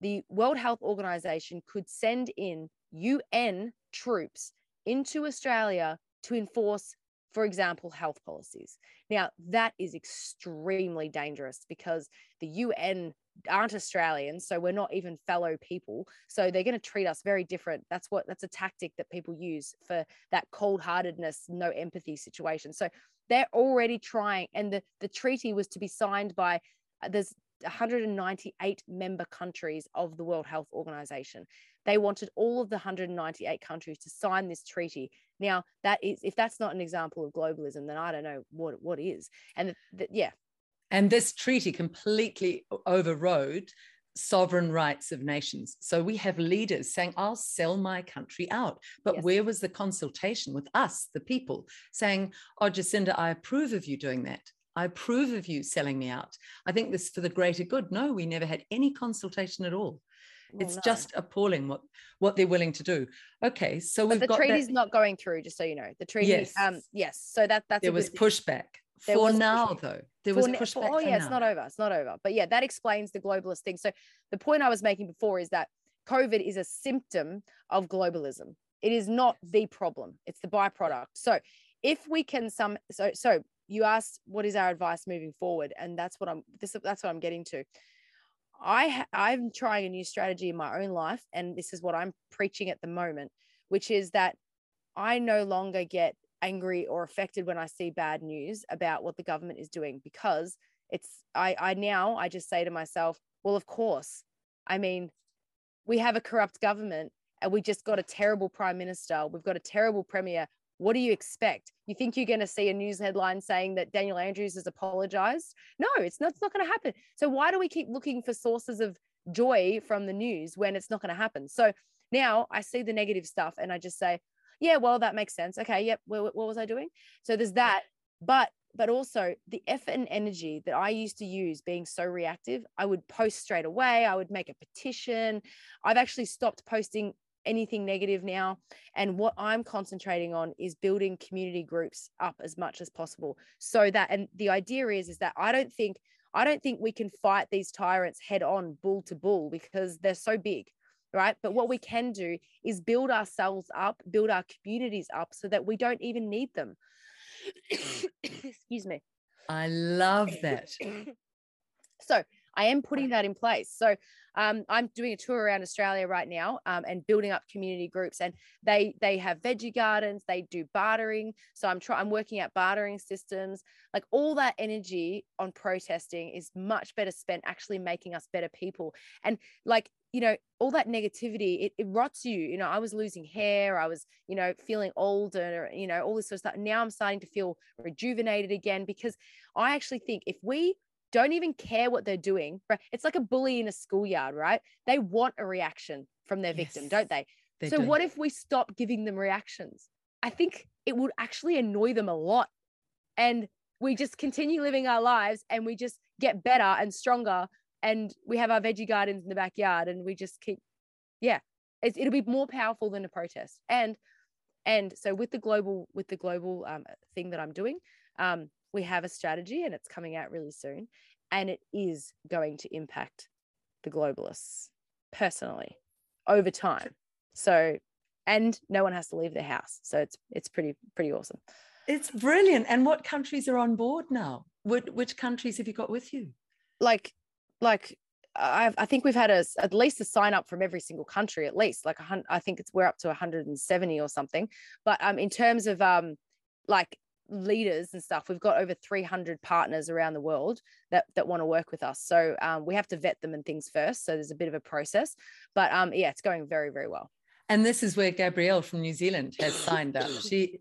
B: the World Health Organization could send in UN troops into Australia to enforce, for example, health policies. Now, that is extremely dangerous because the UN aren't Australians, so we're not even fellow people. So they're going to treat us very different. That's what that's a tactic that people use for that cold-heartedness, no empathy situation. So they're already trying, and the the treaty was to be signed by uh, there's 198 member countries of the World Health Organization. They wanted all of the 198 countries to sign this treaty. Now, that is, if that's not an example of globalism, then I don't know what what is. And the, the, yeah,
A: and this treaty completely overrode sovereign rights of nations. So we have leaders saying, I'll sell my country out. But yes. where was the consultation with us, the people, saying, Oh, Jacinda, I approve of you doing that. I approve of you selling me out. I think this for the greater good. No, we never had any consultation at all. Well, it's no. just appalling what what they're willing to do. Okay, so
B: but we've the treaty's that... not going through. Just so you know, the treaty. Yes, um, yes. So that that's
A: there was pushback. There for now, though, there was pushback. For,
B: oh, yeah, it's not over. It's not over. But yeah, that explains the globalist thing. So the point I was making before is that COVID is a symptom of globalism. It is not the problem. It's the byproduct. So if we can some so so you asked what is our advice moving forward, and that's what I'm this that's what I'm getting to. I I'm trying a new strategy in my own life, and this is what I'm preaching at the moment, which is that I no longer get angry or affected when I see bad news about what the government is doing because it's I I now I just say to myself, well, of course. I mean, we have a corrupt government and we just got a terrible prime minister. We've got a terrible premier. What do you expect? You think you're going to see a news headline saying that Daniel Andrews has apologized? No, it's not, it's not going to happen. So why do we keep looking for sources of joy from the news when it's not going to happen? So now I see the negative stuff and I just say, yeah, well, that makes sense. Okay, yep. What, what was I doing? So there's that. But but also the effort and energy that I used to use being so reactive, I would post straight away. I would make a petition. I've actually stopped posting anything negative now. And what I'm concentrating on is building community groups up as much as possible. So that, and the idea is, is that I don't think, I don't think we can fight these tyrants head on bull to bull because they're so big right? But what we can do is build ourselves up, build our communities up so that we don't even need them. [coughs] Excuse me.
A: I love that. [coughs]
B: so I am putting that in place. So um, I'm doing a tour around Australia right now um, and building up community groups. And they they have veggie gardens. They do bartering. So I'm trying. I'm working out bartering systems. Like all that energy on protesting is much better spent actually making us better people. And like you know all that negativity it, it rots you you know i was losing hair i was you know feeling older you know all this sort of stuff now i'm starting to feel rejuvenated again because i actually think if we don't even care what they're doing. It's like a bully in a schoolyard, right? They want a reaction from their victim, yes, don't they? they so, do. what if we stop giving them reactions? I think it would actually annoy them a lot. And we just continue living our lives and we just get better and stronger. And we have our veggie gardens in the backyard and we just keep, yeah, it'll be more powerful than a protest. And and so with the global with the global um, thing that I'm doing, um, we have a strategy and it's coming out really soon. And it is going to impact the globalists personally over time. So, and no one has to leave their house. So it's it's pretty pretty awesome.
A: It's brilliant. And what countries are on board now? Which, which countries have you got with you?
B: Like, like I've, I think we've had a, at least a sign up from every single country, at least like a, I think it's we're up to 170 or something. But um, in terms of um, like leaders and stuff we've got over 300 partners around the world that that want to work with us. So um, we have to vet them and things first so there's a bit of a process but um, yeah it's going very very well.
A: And this is where gabrielle from new zealand has signed up. [coughs] She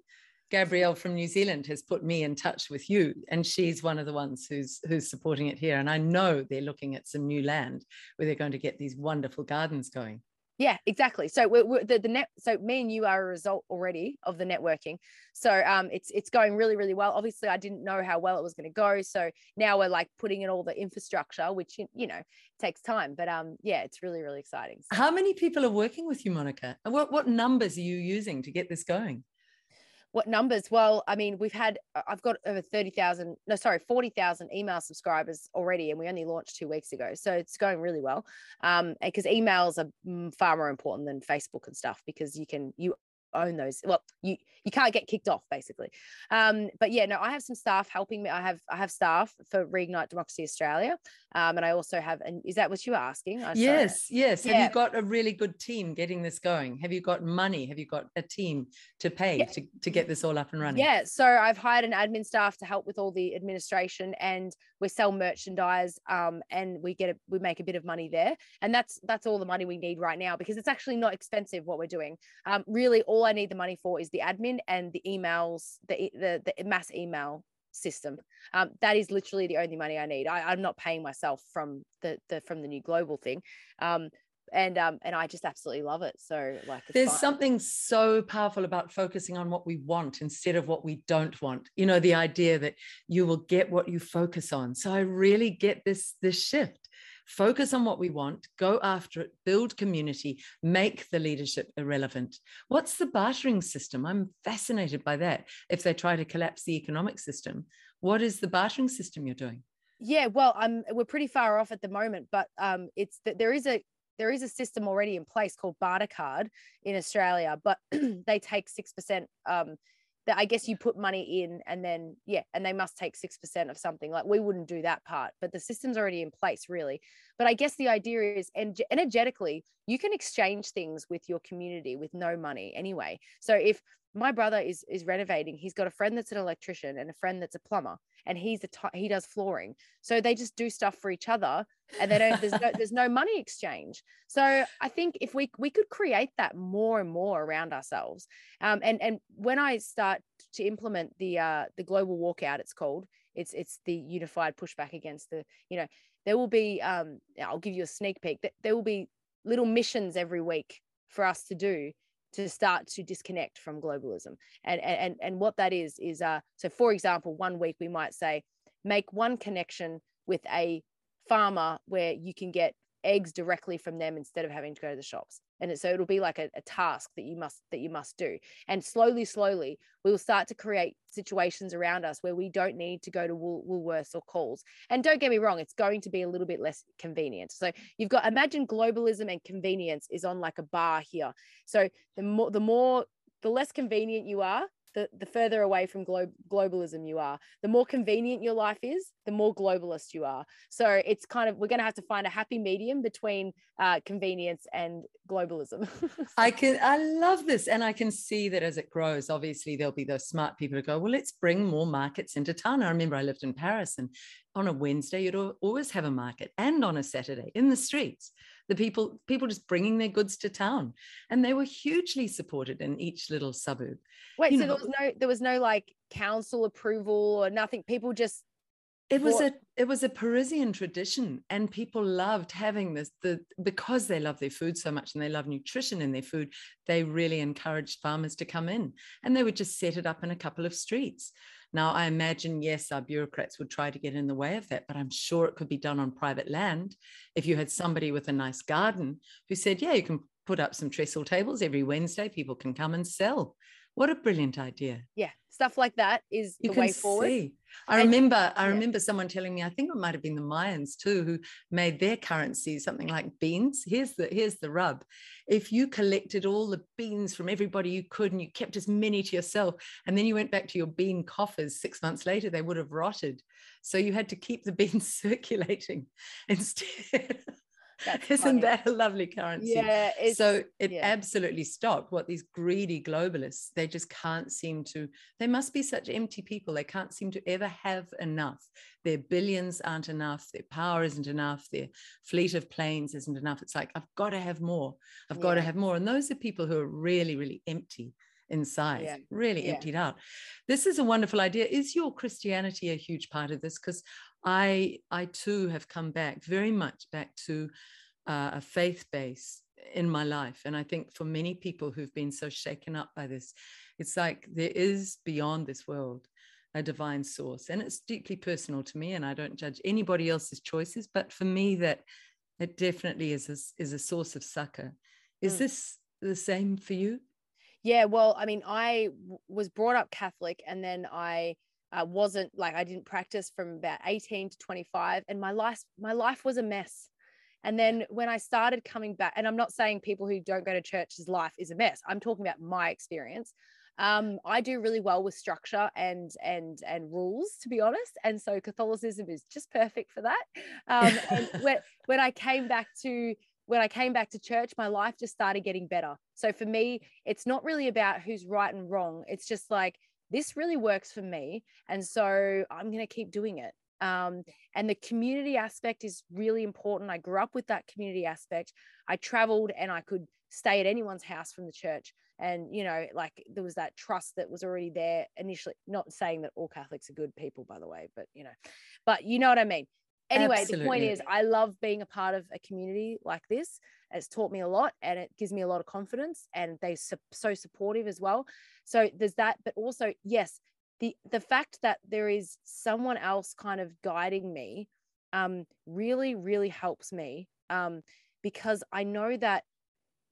A: gabrielle from new zealand has put me in touch with you and she's one of the ones who's who's supporting it here. And i know they're looking at some new land where they're going to get these wonderful gardens going
B: yeah, exactly. So we're, we're, the, the net. So me and you are a result already of the networking. So um, it's it's going really really well. Obviously, I didn't know how well it was going to go. So now we're like putting in all the infrastructure, which you know takes time. But um, yeah, it's really really exciting.
A: So. How many people are working with you, Monica? What what numbers are you using to get this going?
B: What numbers? Well, I mean, we've had uh, I've got over 30,000, no, sorry, 40,000 email subscribers already, and we only launched two weeks ago. So it's going really well. Um, because emails are far more important than Facebook and stuff because you can you own those well you you can't get kicked off basically. Um but yeah no i have some staff helping me. I have i have staff for reignite democracy australia. Um and i also have and is that what you were asking?
A: I'm yes sorry. yes. Yeah. have you got a really good team getting this going? Have you got money? Have you got a team to pay yeah. to, to get this all up and running?
B: Yeah so i've hired an admin staff to help with all the administration and we sell merchandise um and we get a we make a bit of money there and that's that's all the money we need right now because it's actually not expensive what we're doing um really all I need the money for is the admin and the emails, the the, the mass email system. Um, that is literally the only money I need. I, am not paying myself from the the from the new global thing. Um, and um and I just absolutely love it. So like
A: there's fine. something so powerful about focusing on what we want instead of what we don't want. You know, the idea that you will get what you focus on. So I really get this this shift focus on what we want, go after it, build community, make the leadership irrelevant. What's the bartering system? I'm fascinated by that. If they try to collapse the economic system, what is the bartering system you're doing?
B: Yeah, well, I'm we're pretty far off at the moment, but um, it's that there is a there is a system already in place called Bartercard in Australia, but [clears throat] they take six percent um, that I guess you put money in and then yeah, and they must take 6% of something. Like we wouldn't do that part, but the system's already in place really. But I guess the idea is and energetically, you can exchange things with your community with no money anyway. So if my brother is is renovating, he's got a friend that's an electrician and a friend that's a plumber and he's a t- he does flooring. So they just do stuff for each other and they don't there's no [laughs] there's no money exchange. So I think if we we could create that more and more around ourselves. Um, and and when I start to implement the uh the global walkout, it's called it's it's the unified pushback against the you know there will be um I'll give you a sneak peek there will be little missions every week for us to do to start to disconnect from globalism. And and and what that is is uh so for example one week we might say make one connection with a farmer where you can get eggs directly from them instead of having to go to the shops and so it'll be like a, a, task that you must that you must do. And slowly slowly we will start to create situations around us where we don't need to go to Wool, woolworths or coles and don't get me wrong it's going to be a little bit less convenient. So you've got imagine globalism and convenience is on like a bar here. So the more the more the less convenient you are the, the further away from glo- globalism you are. The more convenient your life is, the more globalist you are. So it's kind of, we're going to have to find a happy medium between uh, convenience and globalism. [laughs]
A: I can, I love this. And I can see that as it grows, obviously there'll be those smart people who go, well, let's bring more markets into town. I remember I lived in Paris and on a Wednesday, you'd always have a market and on a Saturday in the streets the people people just bringing their goods to town. And they were hugely supported in each little suburb.
B: Wait you so know, there was no there was no like council approval or nothing? People just
A: it was a it was a parisian tradition and people loved having this the because they love their food so much and they love nutrition in their food they really encouraged farmers to come in. And they would just set it up in a couple of streets now, I imagine, yes, our bureaucrats would try to get in the way of that, but I'm sure it could be done on private land. If you had somebody with a nice garden who said, yeah, you can put up some trestle tables every Wednesday, people can come and sell. What a brilliant idea.
B: Yeah, stuff like that is you the way forward. See.
A: I and, remember I yeah. remember someone telling me I think it might have been the Mayans too who made their currency something like beans. Here's the here's the rub. If you collected all the beans from everybody you could and you kept as many to yourself and then you went back to your bean coffers 6 months later they would have rotted. So you had to keep the [laughs] beans circulating instead. [laughs] That's Isn't funny. that a lovely currency?
B: Yeah.
A: So it yeah. absolutely stopped what these greedy globalists, they just can't seem to, they must be such empty people. They can't seem to ever have enough. Their billions aren't enough. Their power isn't enough. Their fleet of planes isn't enough. It's like, I've got to have more. I've yeah. got to have more. And those are people who are really, really empty inside, yeah. really yeah. emptied out. This is a wonderful idea. Is your Christianity a huge part of this? Because I, I too have come back very much back to uh, a faith base in my life. And I think for many people who've been so shaken up by this, it's like there is beyond this world a divine source. And it's deeply personal to me. And I don't judge anybody else's choices. But for me, that it definitely is a, is a source of succor. Is mm. this the same for you?
B: Yeah, well, I mean, I w- was brought up Catholic and then I uh, wasn't like I didn't practice from about 18 to 25 and my life my life was a mess. And then when I started coming back, and I'm not saying people who don't go to church's life is a mess. I'm talking about my experience. Um, I do really well with structure and and and rules, to be honest. And so Catholicism is just perfect for that. Um, [laughs] when when I came back to when I came back to church, my life just started getting better. So for me, it's not really about who's right and wrong. It's just like this really works for me, and so I'm going to keep doing it. Um, and the community aspect is really important. I grew up with that community aspect. I traveled and I could stay at anyone's house from the church. And, you know, like there was that trust that was already there initially. Not saying that all Catholics are good people, by the way, but, you know, but you know what I mean. Anyway, Absolutely. the point is, I love being a part of a community like this. It's taught me a lot and it gives me a lot of confidence, and they're so, so supportive as well. So there's that, but also, yes, the the fact that there is someone else kind of guiding me um, really really helps me um, because I know that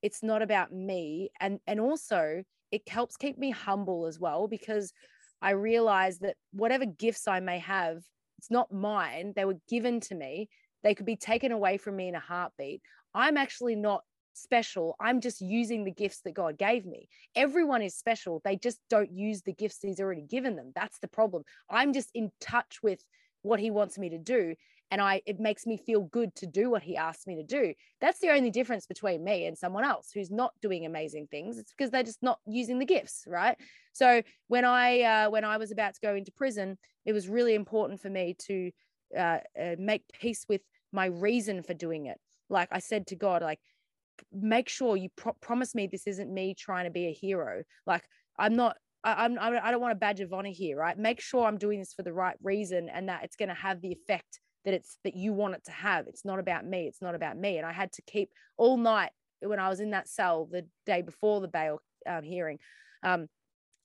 B: it's not about me and and also it helps keep me humble as well because I realize that whatever gifts I may have it's not mine they were given to me they could be taken away from me in a heartbeat. I'm actually not special. I'm just using the gifts that God gave me. Everyone is special. They just don't use the gifts He's already given them. That's the problem. I'm just in touch with what He wants me to do. And I it makes me feel good to do what he asked me to do. That's the only difference between me and someone else who's not doing amazing things. It's because they're just not using the gifts, right? So when I uh, when I was about to go into prison, it was really important for me to uh, uh, make peace with my reason for doing it. Like I said to God, like make sure you pro- promise me this isn't me trying to be a hero. Like I'm not. I, I'm. I don't want a badge of honor here, right? Make sure I'm doing this for the right reason and that it's going to have the effect that it's that you want it to have. It's not about me. It's not about me. And I had to keep all night when I was in that cell the day before the bail um, hearing. Um,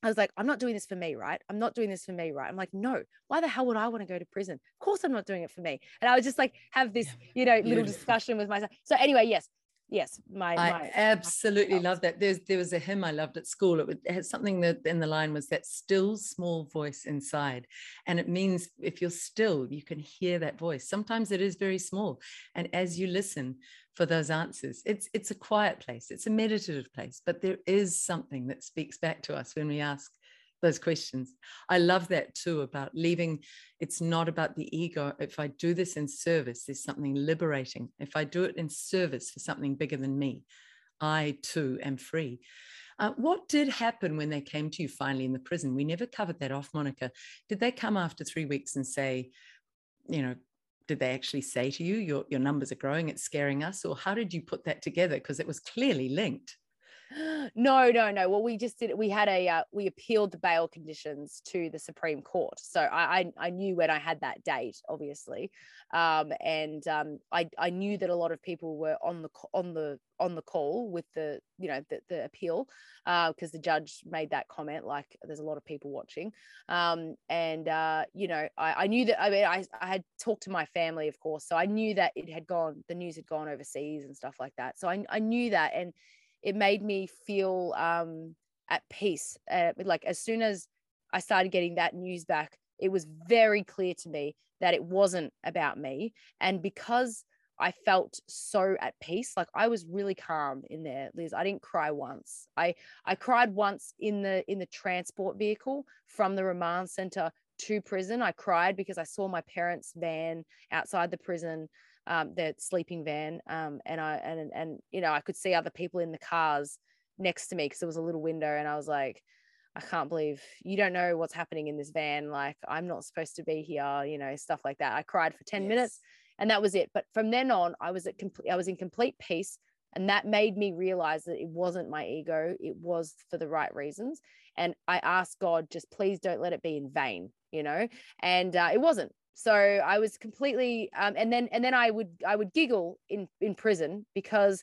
B: I was like, I'm not doing this for me, right? I'm not doing this for me, right? I'm like, no, why the hell would I want to go to prison? Of course, I'm not doing it for me. And I would just like have this, you know, little discussion with myself. So anyway, yes, yes my,
A: i absolutely love that. There's there was a hymn i loved at school. It, would, it had something that in the line was that still small voice inside. And it means if you're still you can hear that voice. Sometimes it is very small. And as you listen for those answers it's it's a quiet place. It's a meditative place but there is something that speaks back to us when we ask those questions. I love that too about leaving. It's not about the ego. If I do this in service, there's something liberating. If I do it in service for something bigger than me, I too am free. Uh, what did happen when they came to you finally in the prison? We never covered that off, Monica. Did they come after three weeks and say, you know, did they actually say to you, your, your numbers are growing, it's scaring us? Or how did you put that together? Because it was clearly linked
B: no, no, no. Well, we just did. It. We had a uh, we appealed the bail conditions to the Supreme Court. So I I, I knew when I had that date, obviously, um, and um, I I knew that a lot of people were on the on the on the call with the you know the, the appeal because uh, the judge made that comment like there's a lot of people watching um, and uh, you know I, I knew that I mean I, I had talked to my family of course so I knew that it had gone the news had gone overseas and stuff like that so I, I knew that and it made me feel um, at peace. Uh, like as soon as I started getting that news back, it was very clear to me that it wasn't about me. And because I felt so at peace, like I was really calm in there, Liz. I didn't cry once. I I cried once in the in the transport vehicle from the remand center to prison. I cried because I saw my parents' van outside the prison um, the sleeping van, um, and I and and you know I could see other people in the cars next to me because there was a little window, and I was like, I can't believe you don't know what's happening in this van. Like I'm not supposed to be here, you know, stuff like that. I cried for ten yes. minutes, and that was it. But from then on, I was at complete. I was in complete peace. And that made me realize that it wasn't my ego, it was for the right reasons. And I asked God, just please don't let it be in vain, you know? And uh, it wasn't so i was completely um, and then and then i would i would giggle in in prison because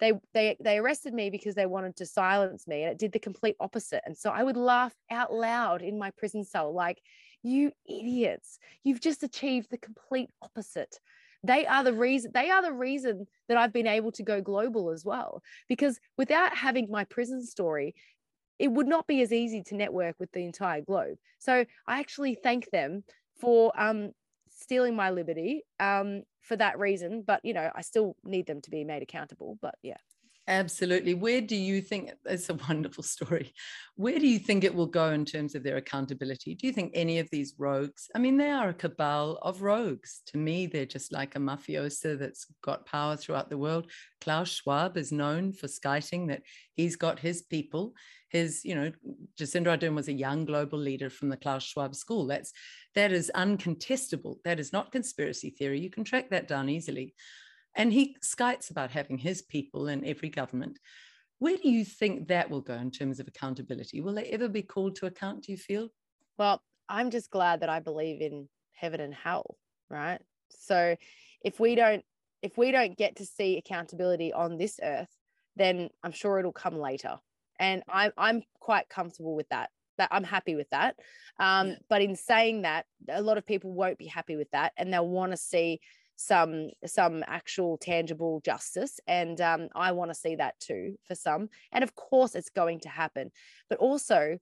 B: they they they arrested me because they wanted to silence me and it did the complete opposite. And so i would laugh out loud in my prison cell like you idiots. You've just achieved the complete opposite. They are the reason they are the reason that i've been able to go global as well. Because without having my prison story it would not be as easy to network with the entire globe. So I actually thank them for um, stealing my liberty um, for that reason. But you know, I still need them to be made accountable. But yeah.
A: Absolutely. Where do you think it's a wonderful story? Where do you think it will go in terms of their accountability? Do you think any of these rogues, I mean, they are a cabal of rogues. To me, they're just like a mafiosa that's got power throughout the world. Klaus Schwab is known for skiting that he's got his people. His, you know, Jacinda Ardern was a young global leader from the Klaus Schwab school. That's that is uncontestable. That is not conspiracy theory. You can track that down easily. And he skites about having his people in every government. Where do you think that will go in terms of accountability? Will they ever be called to account, do you feel?
B: Well, I'm just glad that I believe in heaven and hell, right? So if we don't if we don't get to see accountability on this earth, then I'm sure it'll come later. And I'm I'm quite comfortable with that. That I'm happy with that. Um, yeah. But in saying that, a lot of people won't be happy with that, and they'll want to see some some actual tangible justice and um, i want to see that too for some and of course it's going to happen. But also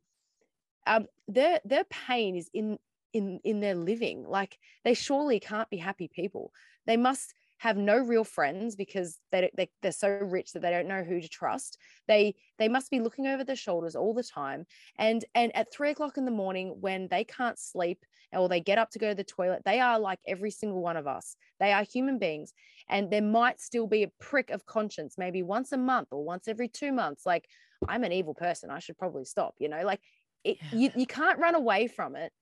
B: um, their their pain is in in in their living like they surely can't be happy people. They must have no real friends because they, they they're so rich that they don't know who to trust. They they must be looking over their shoulders all the time. And and at three o'clock in the morning when they can't sleep or they get up to go to the toilet, they are like every single one of us. They are human beings, and there might still be a prick of conscience, maybe once a month or once every two months. Like I'm an evil person. I should probably stop. You know, like it, you you can't run away from it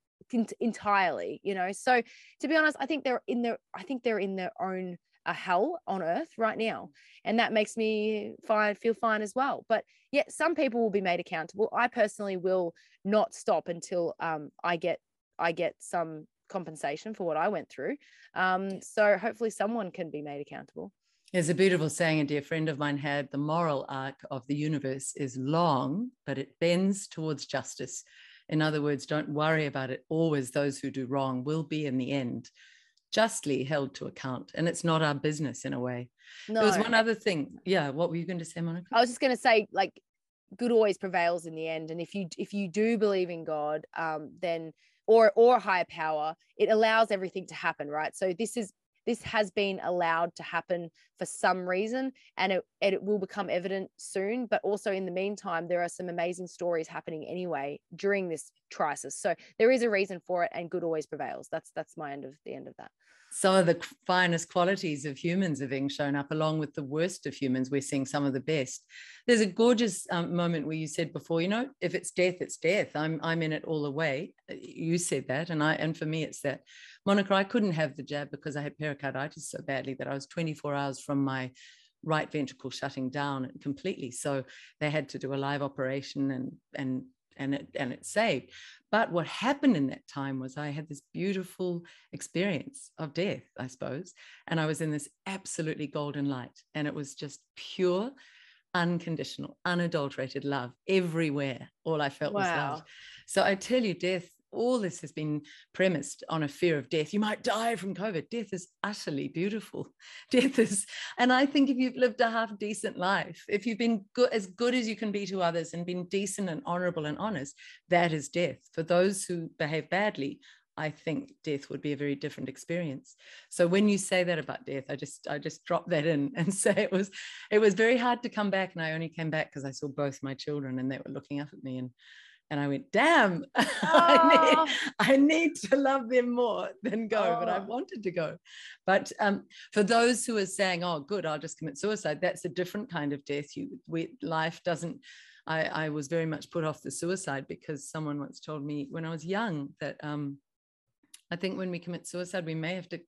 B: entirely you know so to be honest i think they're in their i think they're in their own a hell on earth right now and that makes me fine feel fine as well. But yet, some people will be made accountable. I personally will not stop until um, i get i get some compensation for what i went through. Um, so hopefully someone can be made accountable.
A: There's a beautiful saying a dear friend of mine had the moral arc of the universe is long but it bends towards justice. In other words don't worry about it. Always those who do wrong will be in the end justly held to account and it's not our business in a way. No. there was one other thing. Yeah what were you going to say monica?
B: I was just going to say like good always prevails in the end and if you if you do believe in god um then or or a higher power it allows everything to happen right? So this is this has been allowed to happen for some reason and it, it will become evident soon but also in the meantime there are some amazing stories happening anyway during this crisis. So there is a reason for it and good always prevails. That's that's my end of the end of that
A: some of the finest qualities of humans are being shown up along with the worst of humans we're seeing some of the best. There's a gorgeous um, moment where you said before you know if it's death it's death. I'm i'm in it all the way. You said that and i and for me it's that. Monica i couldn't have the jab because i had pericarditis so badly that i was 24 hours from my right ventricle shutting down completely. So they had to do a live operation and and and it and it saved. But what happened in that time was i had this beautiful experience of death i suppose and i was in this absolutely golden light and it was just pure unconditional unadulterated love everywhere. All i felt wow. was love. So i tell you death all this has been premised on a fear of death. You might die from COVID. Death is utterly beautiful. [laughs] Death is, and I think if you've lived a half decent life, if you've been good, as good as you can be to others and been decent and honorable and honest, that is death. For those who behave badly, I think death would be a very different experience. So when you say that about death, I just I just drop that in [laughs] and say it was it was very hard to come back, and I only came back because I saw both my children and they were looking up at me and and I went, damn, oh. [laughs] I, need, I need to love them more than go. Oh. But I oh. wanted to go. But um, for those who are saying, oh, good, I'll just commit suicide, that's a different kind of death. You, we, life doesn't, I, I was very much put off the suicide because someone once told me when I was young that um, I think when we commit suicide, we may have to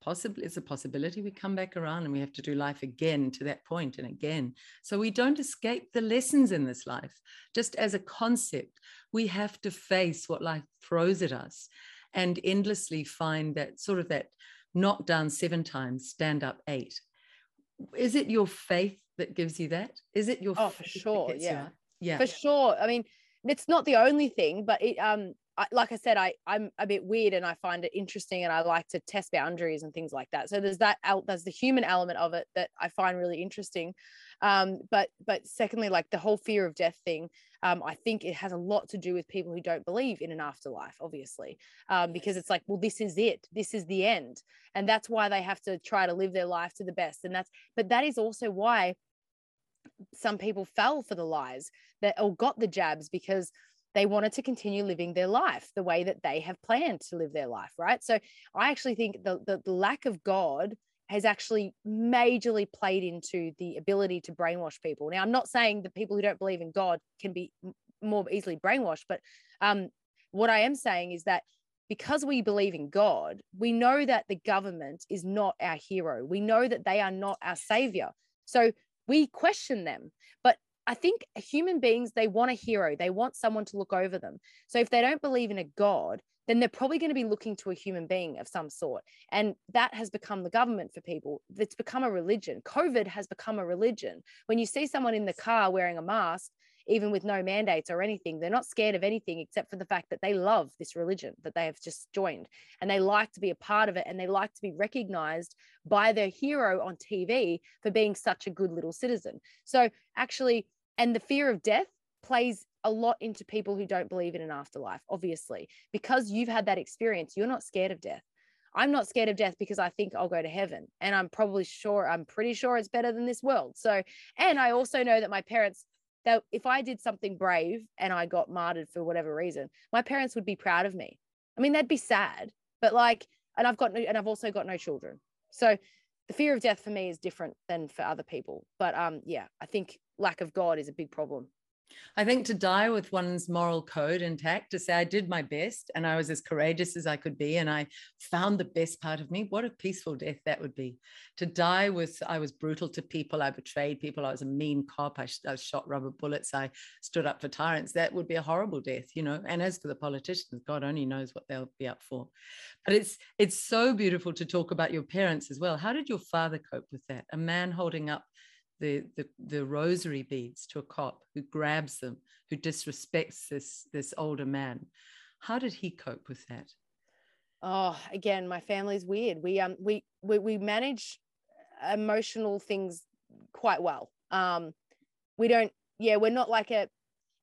A: possibly it's a possibility we come back around and we have to do life again to that point and again. So we don't escape the lessons in this life. Just as a concept we have to face what life throws at us and endlessly find that sort of that knock down seven times stand up eight. Is it your faith that gives you that? Is it your
B: oh for sure yeah. yeah. For sure. I mean it's not the only thing but it um I, like I said, I I'm a bit weird and I find it interesting and I like to test boundaries and things like that. So there's that there's the human element of it that I find really interesting. um, but but secondly like the whole fear of death thing um, i think it has a lot to do with people who don't believe in an afterlife obviously um, because it's like well this is it this is the end and that's why they have to try to live their life to the best and that's but that is also why some people fell for the lies that or got the jabs because they wanted to continue living their life the way that they have planned to live their life right so i actually think the, the, the lack of god has actually majorly played into the ability to brainwash people now i'm not saying that people who don't believe in god can be more easily brainwashed but um, what i am saying is that because we believe in God, we know that the government is not our hero. We know that they are not our savior. So we question them. But I think human beings, they want a hero, they want someone to look over them. So if they don't believe in a God, then they're probably going to be looking to a human being of some sort. And that has become the government for people. It's become a religion. COVID has become a religion. When you see someone in the car wearing a mask, even with no mandates or anything. They're not scared of anything except for the fact that they love this religion that they have just joined and they like to be a part of it and they like to be recognized by their hero on TV for being such a good little citizen. So, actually, and the fear of death plays a lot into people who don't believe in an afterlife, obviously, because you've had that experience. You're not scared of death. I'm not scared of death because I think I'll go to heaven. And I'm probably sure, I'm pretty sure it's better than this world. So, and I also know that my parents that if I did something brave and I got martyred for whatever reason, my parents would be proud of me. I mean, they'd be sad, but like, and I've got, no, and I've also got no children. So the fear of death for me is different than for other people. But um, yeah, I think lack of God is a big problem.
A: I think to die with one's moral code intact, to say I did my best and I was as courageous as I could be and I found the best part of me, what a peaceful death that would be. To die with, I was brutal to people, I betrayed people, I was a mean cop, I, I shot rubber bullets, I stood up for tyrants, that would be a horrible death, you know. And as for the politicians, God only knows what they'll be up for. But it's it's so beautiful to talk about your parents as well. How did your father cope with that? A man holding up the, the, the rosary beads to a cop who grabs them, who disrespects this, this older man. How did he cope with that?
B: Oh, again, my family's weird. We um we we, we manage emotional things quite well. Um, we don't, yeah, we're not like a,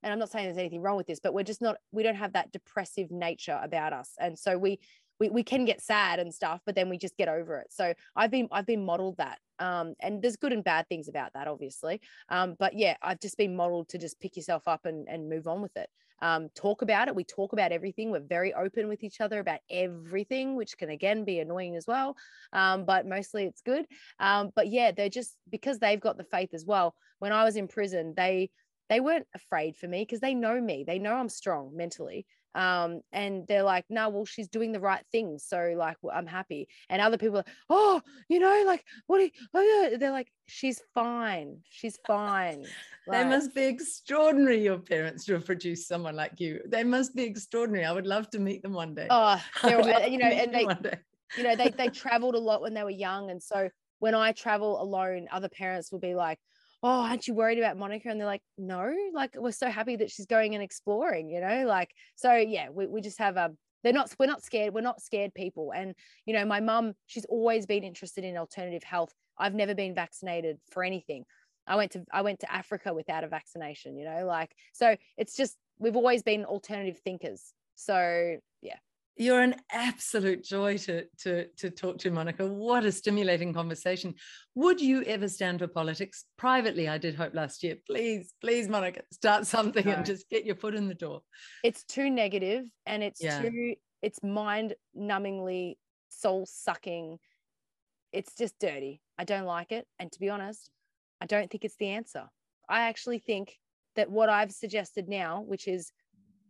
B: and I'm not saying there's anything wrong with this, but we're just not, we don't have that depressive nature about us. And so we we, we can get sad and stuff but then we just get over it. So i've been i've been modeled that um, and there's good and bad things about that obviously. Um, but yeah i've just been modeled to just pick yourself up and, and move on with it. Um, talk about it. We talk about everything. We're very open with each other about everything which can again be annoying as well. Um, but mostly it's good. Um, but yeah they're just because they've got the faith as well when i was in prison they they weren't afraid for me because they know me. They know i'm strong mentally um, and they're like, no, nah, well, she's doing the right thing. So like, well, I'm happy. And other people are, oh, you know, like, what? Are You, oh, yeah. They're like, she's fine. She's fine. [laughs]
A: Like, they must be extraordinary, your parents, to have produced someone like you. They must be extraordinary. I would love to meet them one day.
B: Oh, [laughs] you know, and they, you know, they, they [laughs] traveled a lot when they were young. And so when I travel alone, other parents will be like, oh aren't you worried about monica? And they're like no like we're so happy that she's going and exploring you know like so yeah we, we just have a um, they're not we're not scared we're not scared people. And you know my mum she's always been interested in alternative health. I've never been vaccinated for anything. I went to i went to africa without a vaccination you know like so it's just we've always been alternative thinkers. So
A: you're an absolute joy to, to, to talk to, Monica. What a stimulating conversation. Would you ever stand for politics? Privately, I did hope last year. Please, please, Monica, start something no. and just get your foot in the door.
B: It's too negative and it's yeah. too, it's mind numbingly soul sucking. It's just dirty. I don't like it. And to be honest, I don't think it's the answer. I actually think that what I've suggested now, which is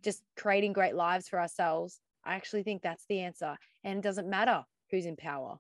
B: just creating great lives for ourselves I actually think that's the answer. And it doesn't matter who's in power.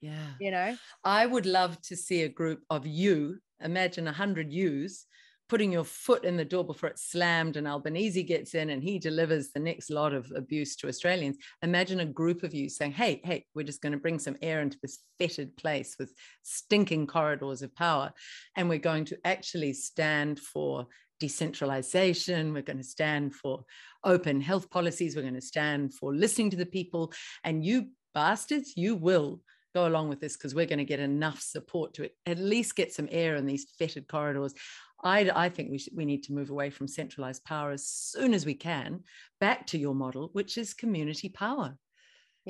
A: Yeah.
B: You know,
A: I would love to see a group of you, imagine a hundred yous, putting your foot in the door before it's slammed and Albanese gets in and he delivers the next lot of abuse to Australians. Imagine a group of you saying, Hey, hey, we're just going to bring some air into this fetid place with stinking corridors of power. And we're going to actually stand for decentralization. We're going to stand for open health policies. We're going to stand for listening to the people. And you bastards, you will go along with this because we're going to get enough support to at least get some air in these fetid corridors. I, I think we, should, we need to move away from centralized power as soon as we can back to your model, which is community power.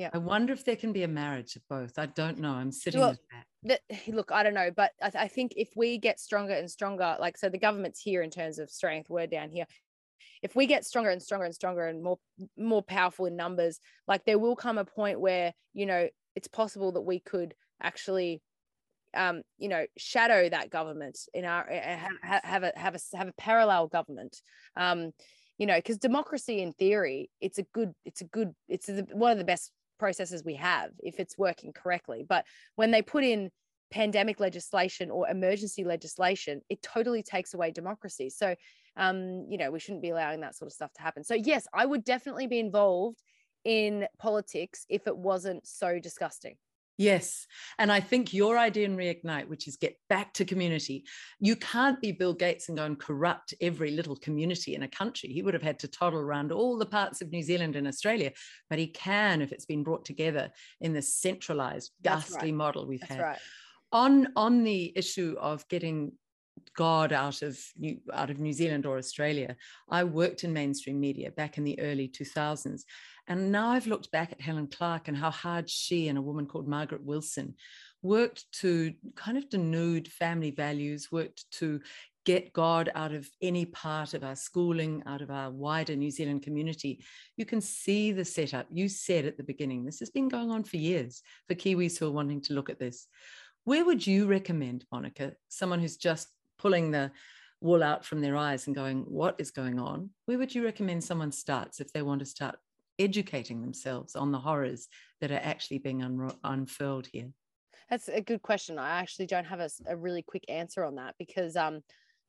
B: Yeah.
A: I wonder if there can be a marriage of both. I don't know. I'm sitting well, with
B: that. [sighs] look, I don't know, but I, th- I think if we get stronger and stronger, like so, the government's here in terms of strength. We're down here. If we get stronger and stronger and stronger and more more powerful in numbers, like there will come a point where you know it's possible that we could actually um, you know, shadow that government in our have, have a have a have a parallel government. Um, you know, because democracy in theory, it's a good, it's a good, it's one of the best processes we have if it's working correctly. But when they put in pandemic legislation or emergency legislation, it totally takes away democracy. So, um, you know, we shouldn't be allowing that sort of stuff to happen. So, yes, I would definitely be involved in politics if it wasn't so disgusting.
A: Yes. And I think your idea in Reignite, which is get back to community, you can't be Bill Gates and go and corrupt every little community in a country. He would have had to toddle around all the parts of New Zealand and Australia, but he can if it's been brought together in this centralized, ghastly right. model we've
B: That's
A: had.
B: Right.
A: On, on the issue of getting God out of New, out of New Zealand or Australia. I worked in mainstream media back in the early 2000s, and now I've looked back at Helen Clark and how hard she and a woman called Margaret Wilson worked to kind of denude family values, worked to get God out of any part of our schooling, out of our wider New Zealand community. You can see the setup. You said at the beginning, this has been going on for years for Kiwis who are wanting to look at this. Where would you recommend, Monica, someone who's just pulling the wool out from their eyes and going, what is going on? Where would you recommend someone starts if they want to start educating themselves on the horrors that are actually being un- unfurled here?
B: That's a good question. I actually don't have a, a really quick answer on that because um,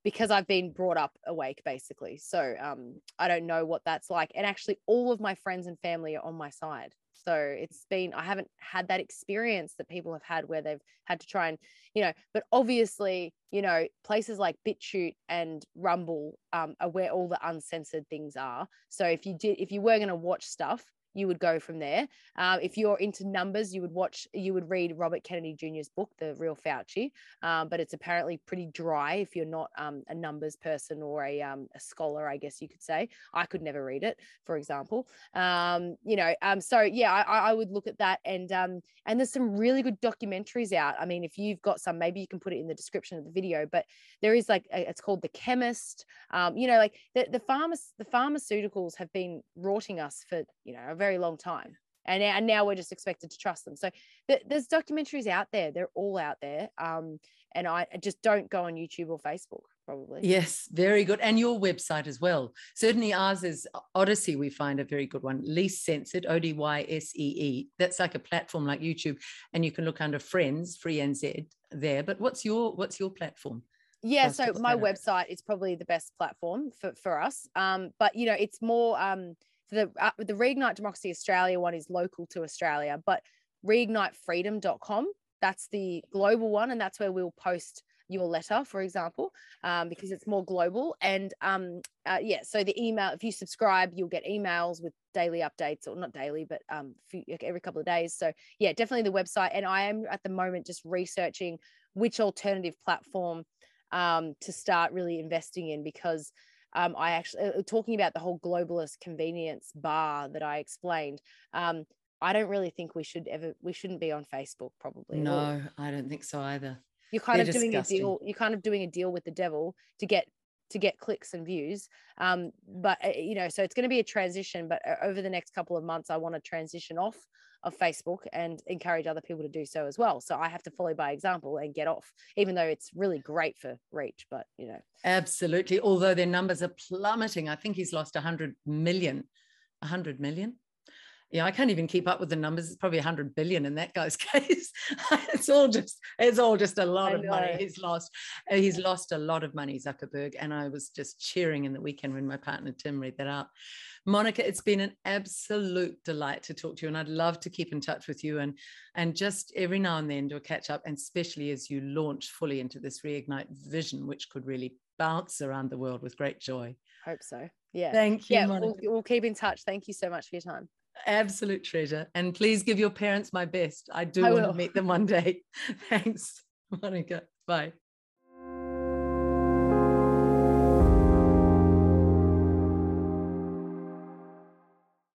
B: because I've been brought up awake basically. So um, I don't know what that's like. And actually, all of my friends and family are on my side. So it's been, I haven't had that experience that people have had where they've had to try and, you know, but obviously, you know, places like BitChute and Rumble um, are where all the uncensored things are. So if you did, if you were going to watch stuff, you would go from there. Uh, if you're into numbers, you would watch, you would read Robert Kennedy Jr.'s book, The Real Fauci. Um, but it's apparently pretty dry if you're not um, a numbers person or a, um, a, scholar, I guess you could say. I could never read it, for example. Um, you know, um, so yeah, I, I, would look at that. And um, and there's some really good documentaries out. I mean, if you've got some, maybe you can put it in the description of the video. But there is like, a, it's called The Chemist. you know, like the the, pharma- the pharmaceuticals have been rotting us for you know a very long time. And, and now we're just expected to trust them. So th- there's documentaries out there. They're all out there. Um, and i just don't go on youtube or facebook probably.
A: Yes very good. And your website as well. Certainly ours is Odysee we find a very good one least censored o-d-y-s-e-e that's like a platform like youtube and you can look under friends free nz there. But what's your what's your platform?
B: Yeah so my website is probably the best platform for, for us. Um, but you know it's more um, the uh, the reignite democracy australia one is local to australia but reignitefreedom.com that's the global one and that's where we'll post your letter for example um, because it's more global. And um, uh, yeah so the email if you subscribe you'll get emails with daily updates or not daily but um, every couple of days. So yeah definitely the website. And i am at the moment just researching which alternative platform um, to start really investing in because um, I actually uh, talking about the whole globalist convenience bar that I explained. Um, I don't really think we should ever we shouldn't be on Facebook probably.
A: No, I don't think so either.
B: You're kind They're of doing disgusting. a deal. You're kind of doing a deal with the devil to get to get clicks and views. Um, but uh, you know, so it's going to be a transition. But uh, over the next couple of months, I want to transition off of Facebook and encourage other people to do so as well. So I have to follow by example and get off, even though it's really great for reach. But you know,
A: absolutely. Although their numbers are plummeting, I think he's lost 100 million. 100 million yeah, I can't even keep up with the numbers. It's probably 100 billion in that guy's [laughs] case. it's all just it's all just a lot of money he's lost. Uh, he's lost a lot of money, Zuckerberg. And I was just cheering in the weekend when my partner Tim read that out. Monica, it's been an absolute delight to talk to you, and I'd love to keep in touch with you and and just every now and then do a catch up, and especially as you launch fully into this reignite vision, which could really bounce around the world with great joy.
B: Hope so. Yeah.
A: Thank you.
B: Yeah, we'll, we'll keep in touch. Thank you so much for your time.
A: absolute treasure. And please give your parents my best. I do
B: I
A: want
B: will.
A: to meet them one day. [laughs] Thanks, Monica. Bye.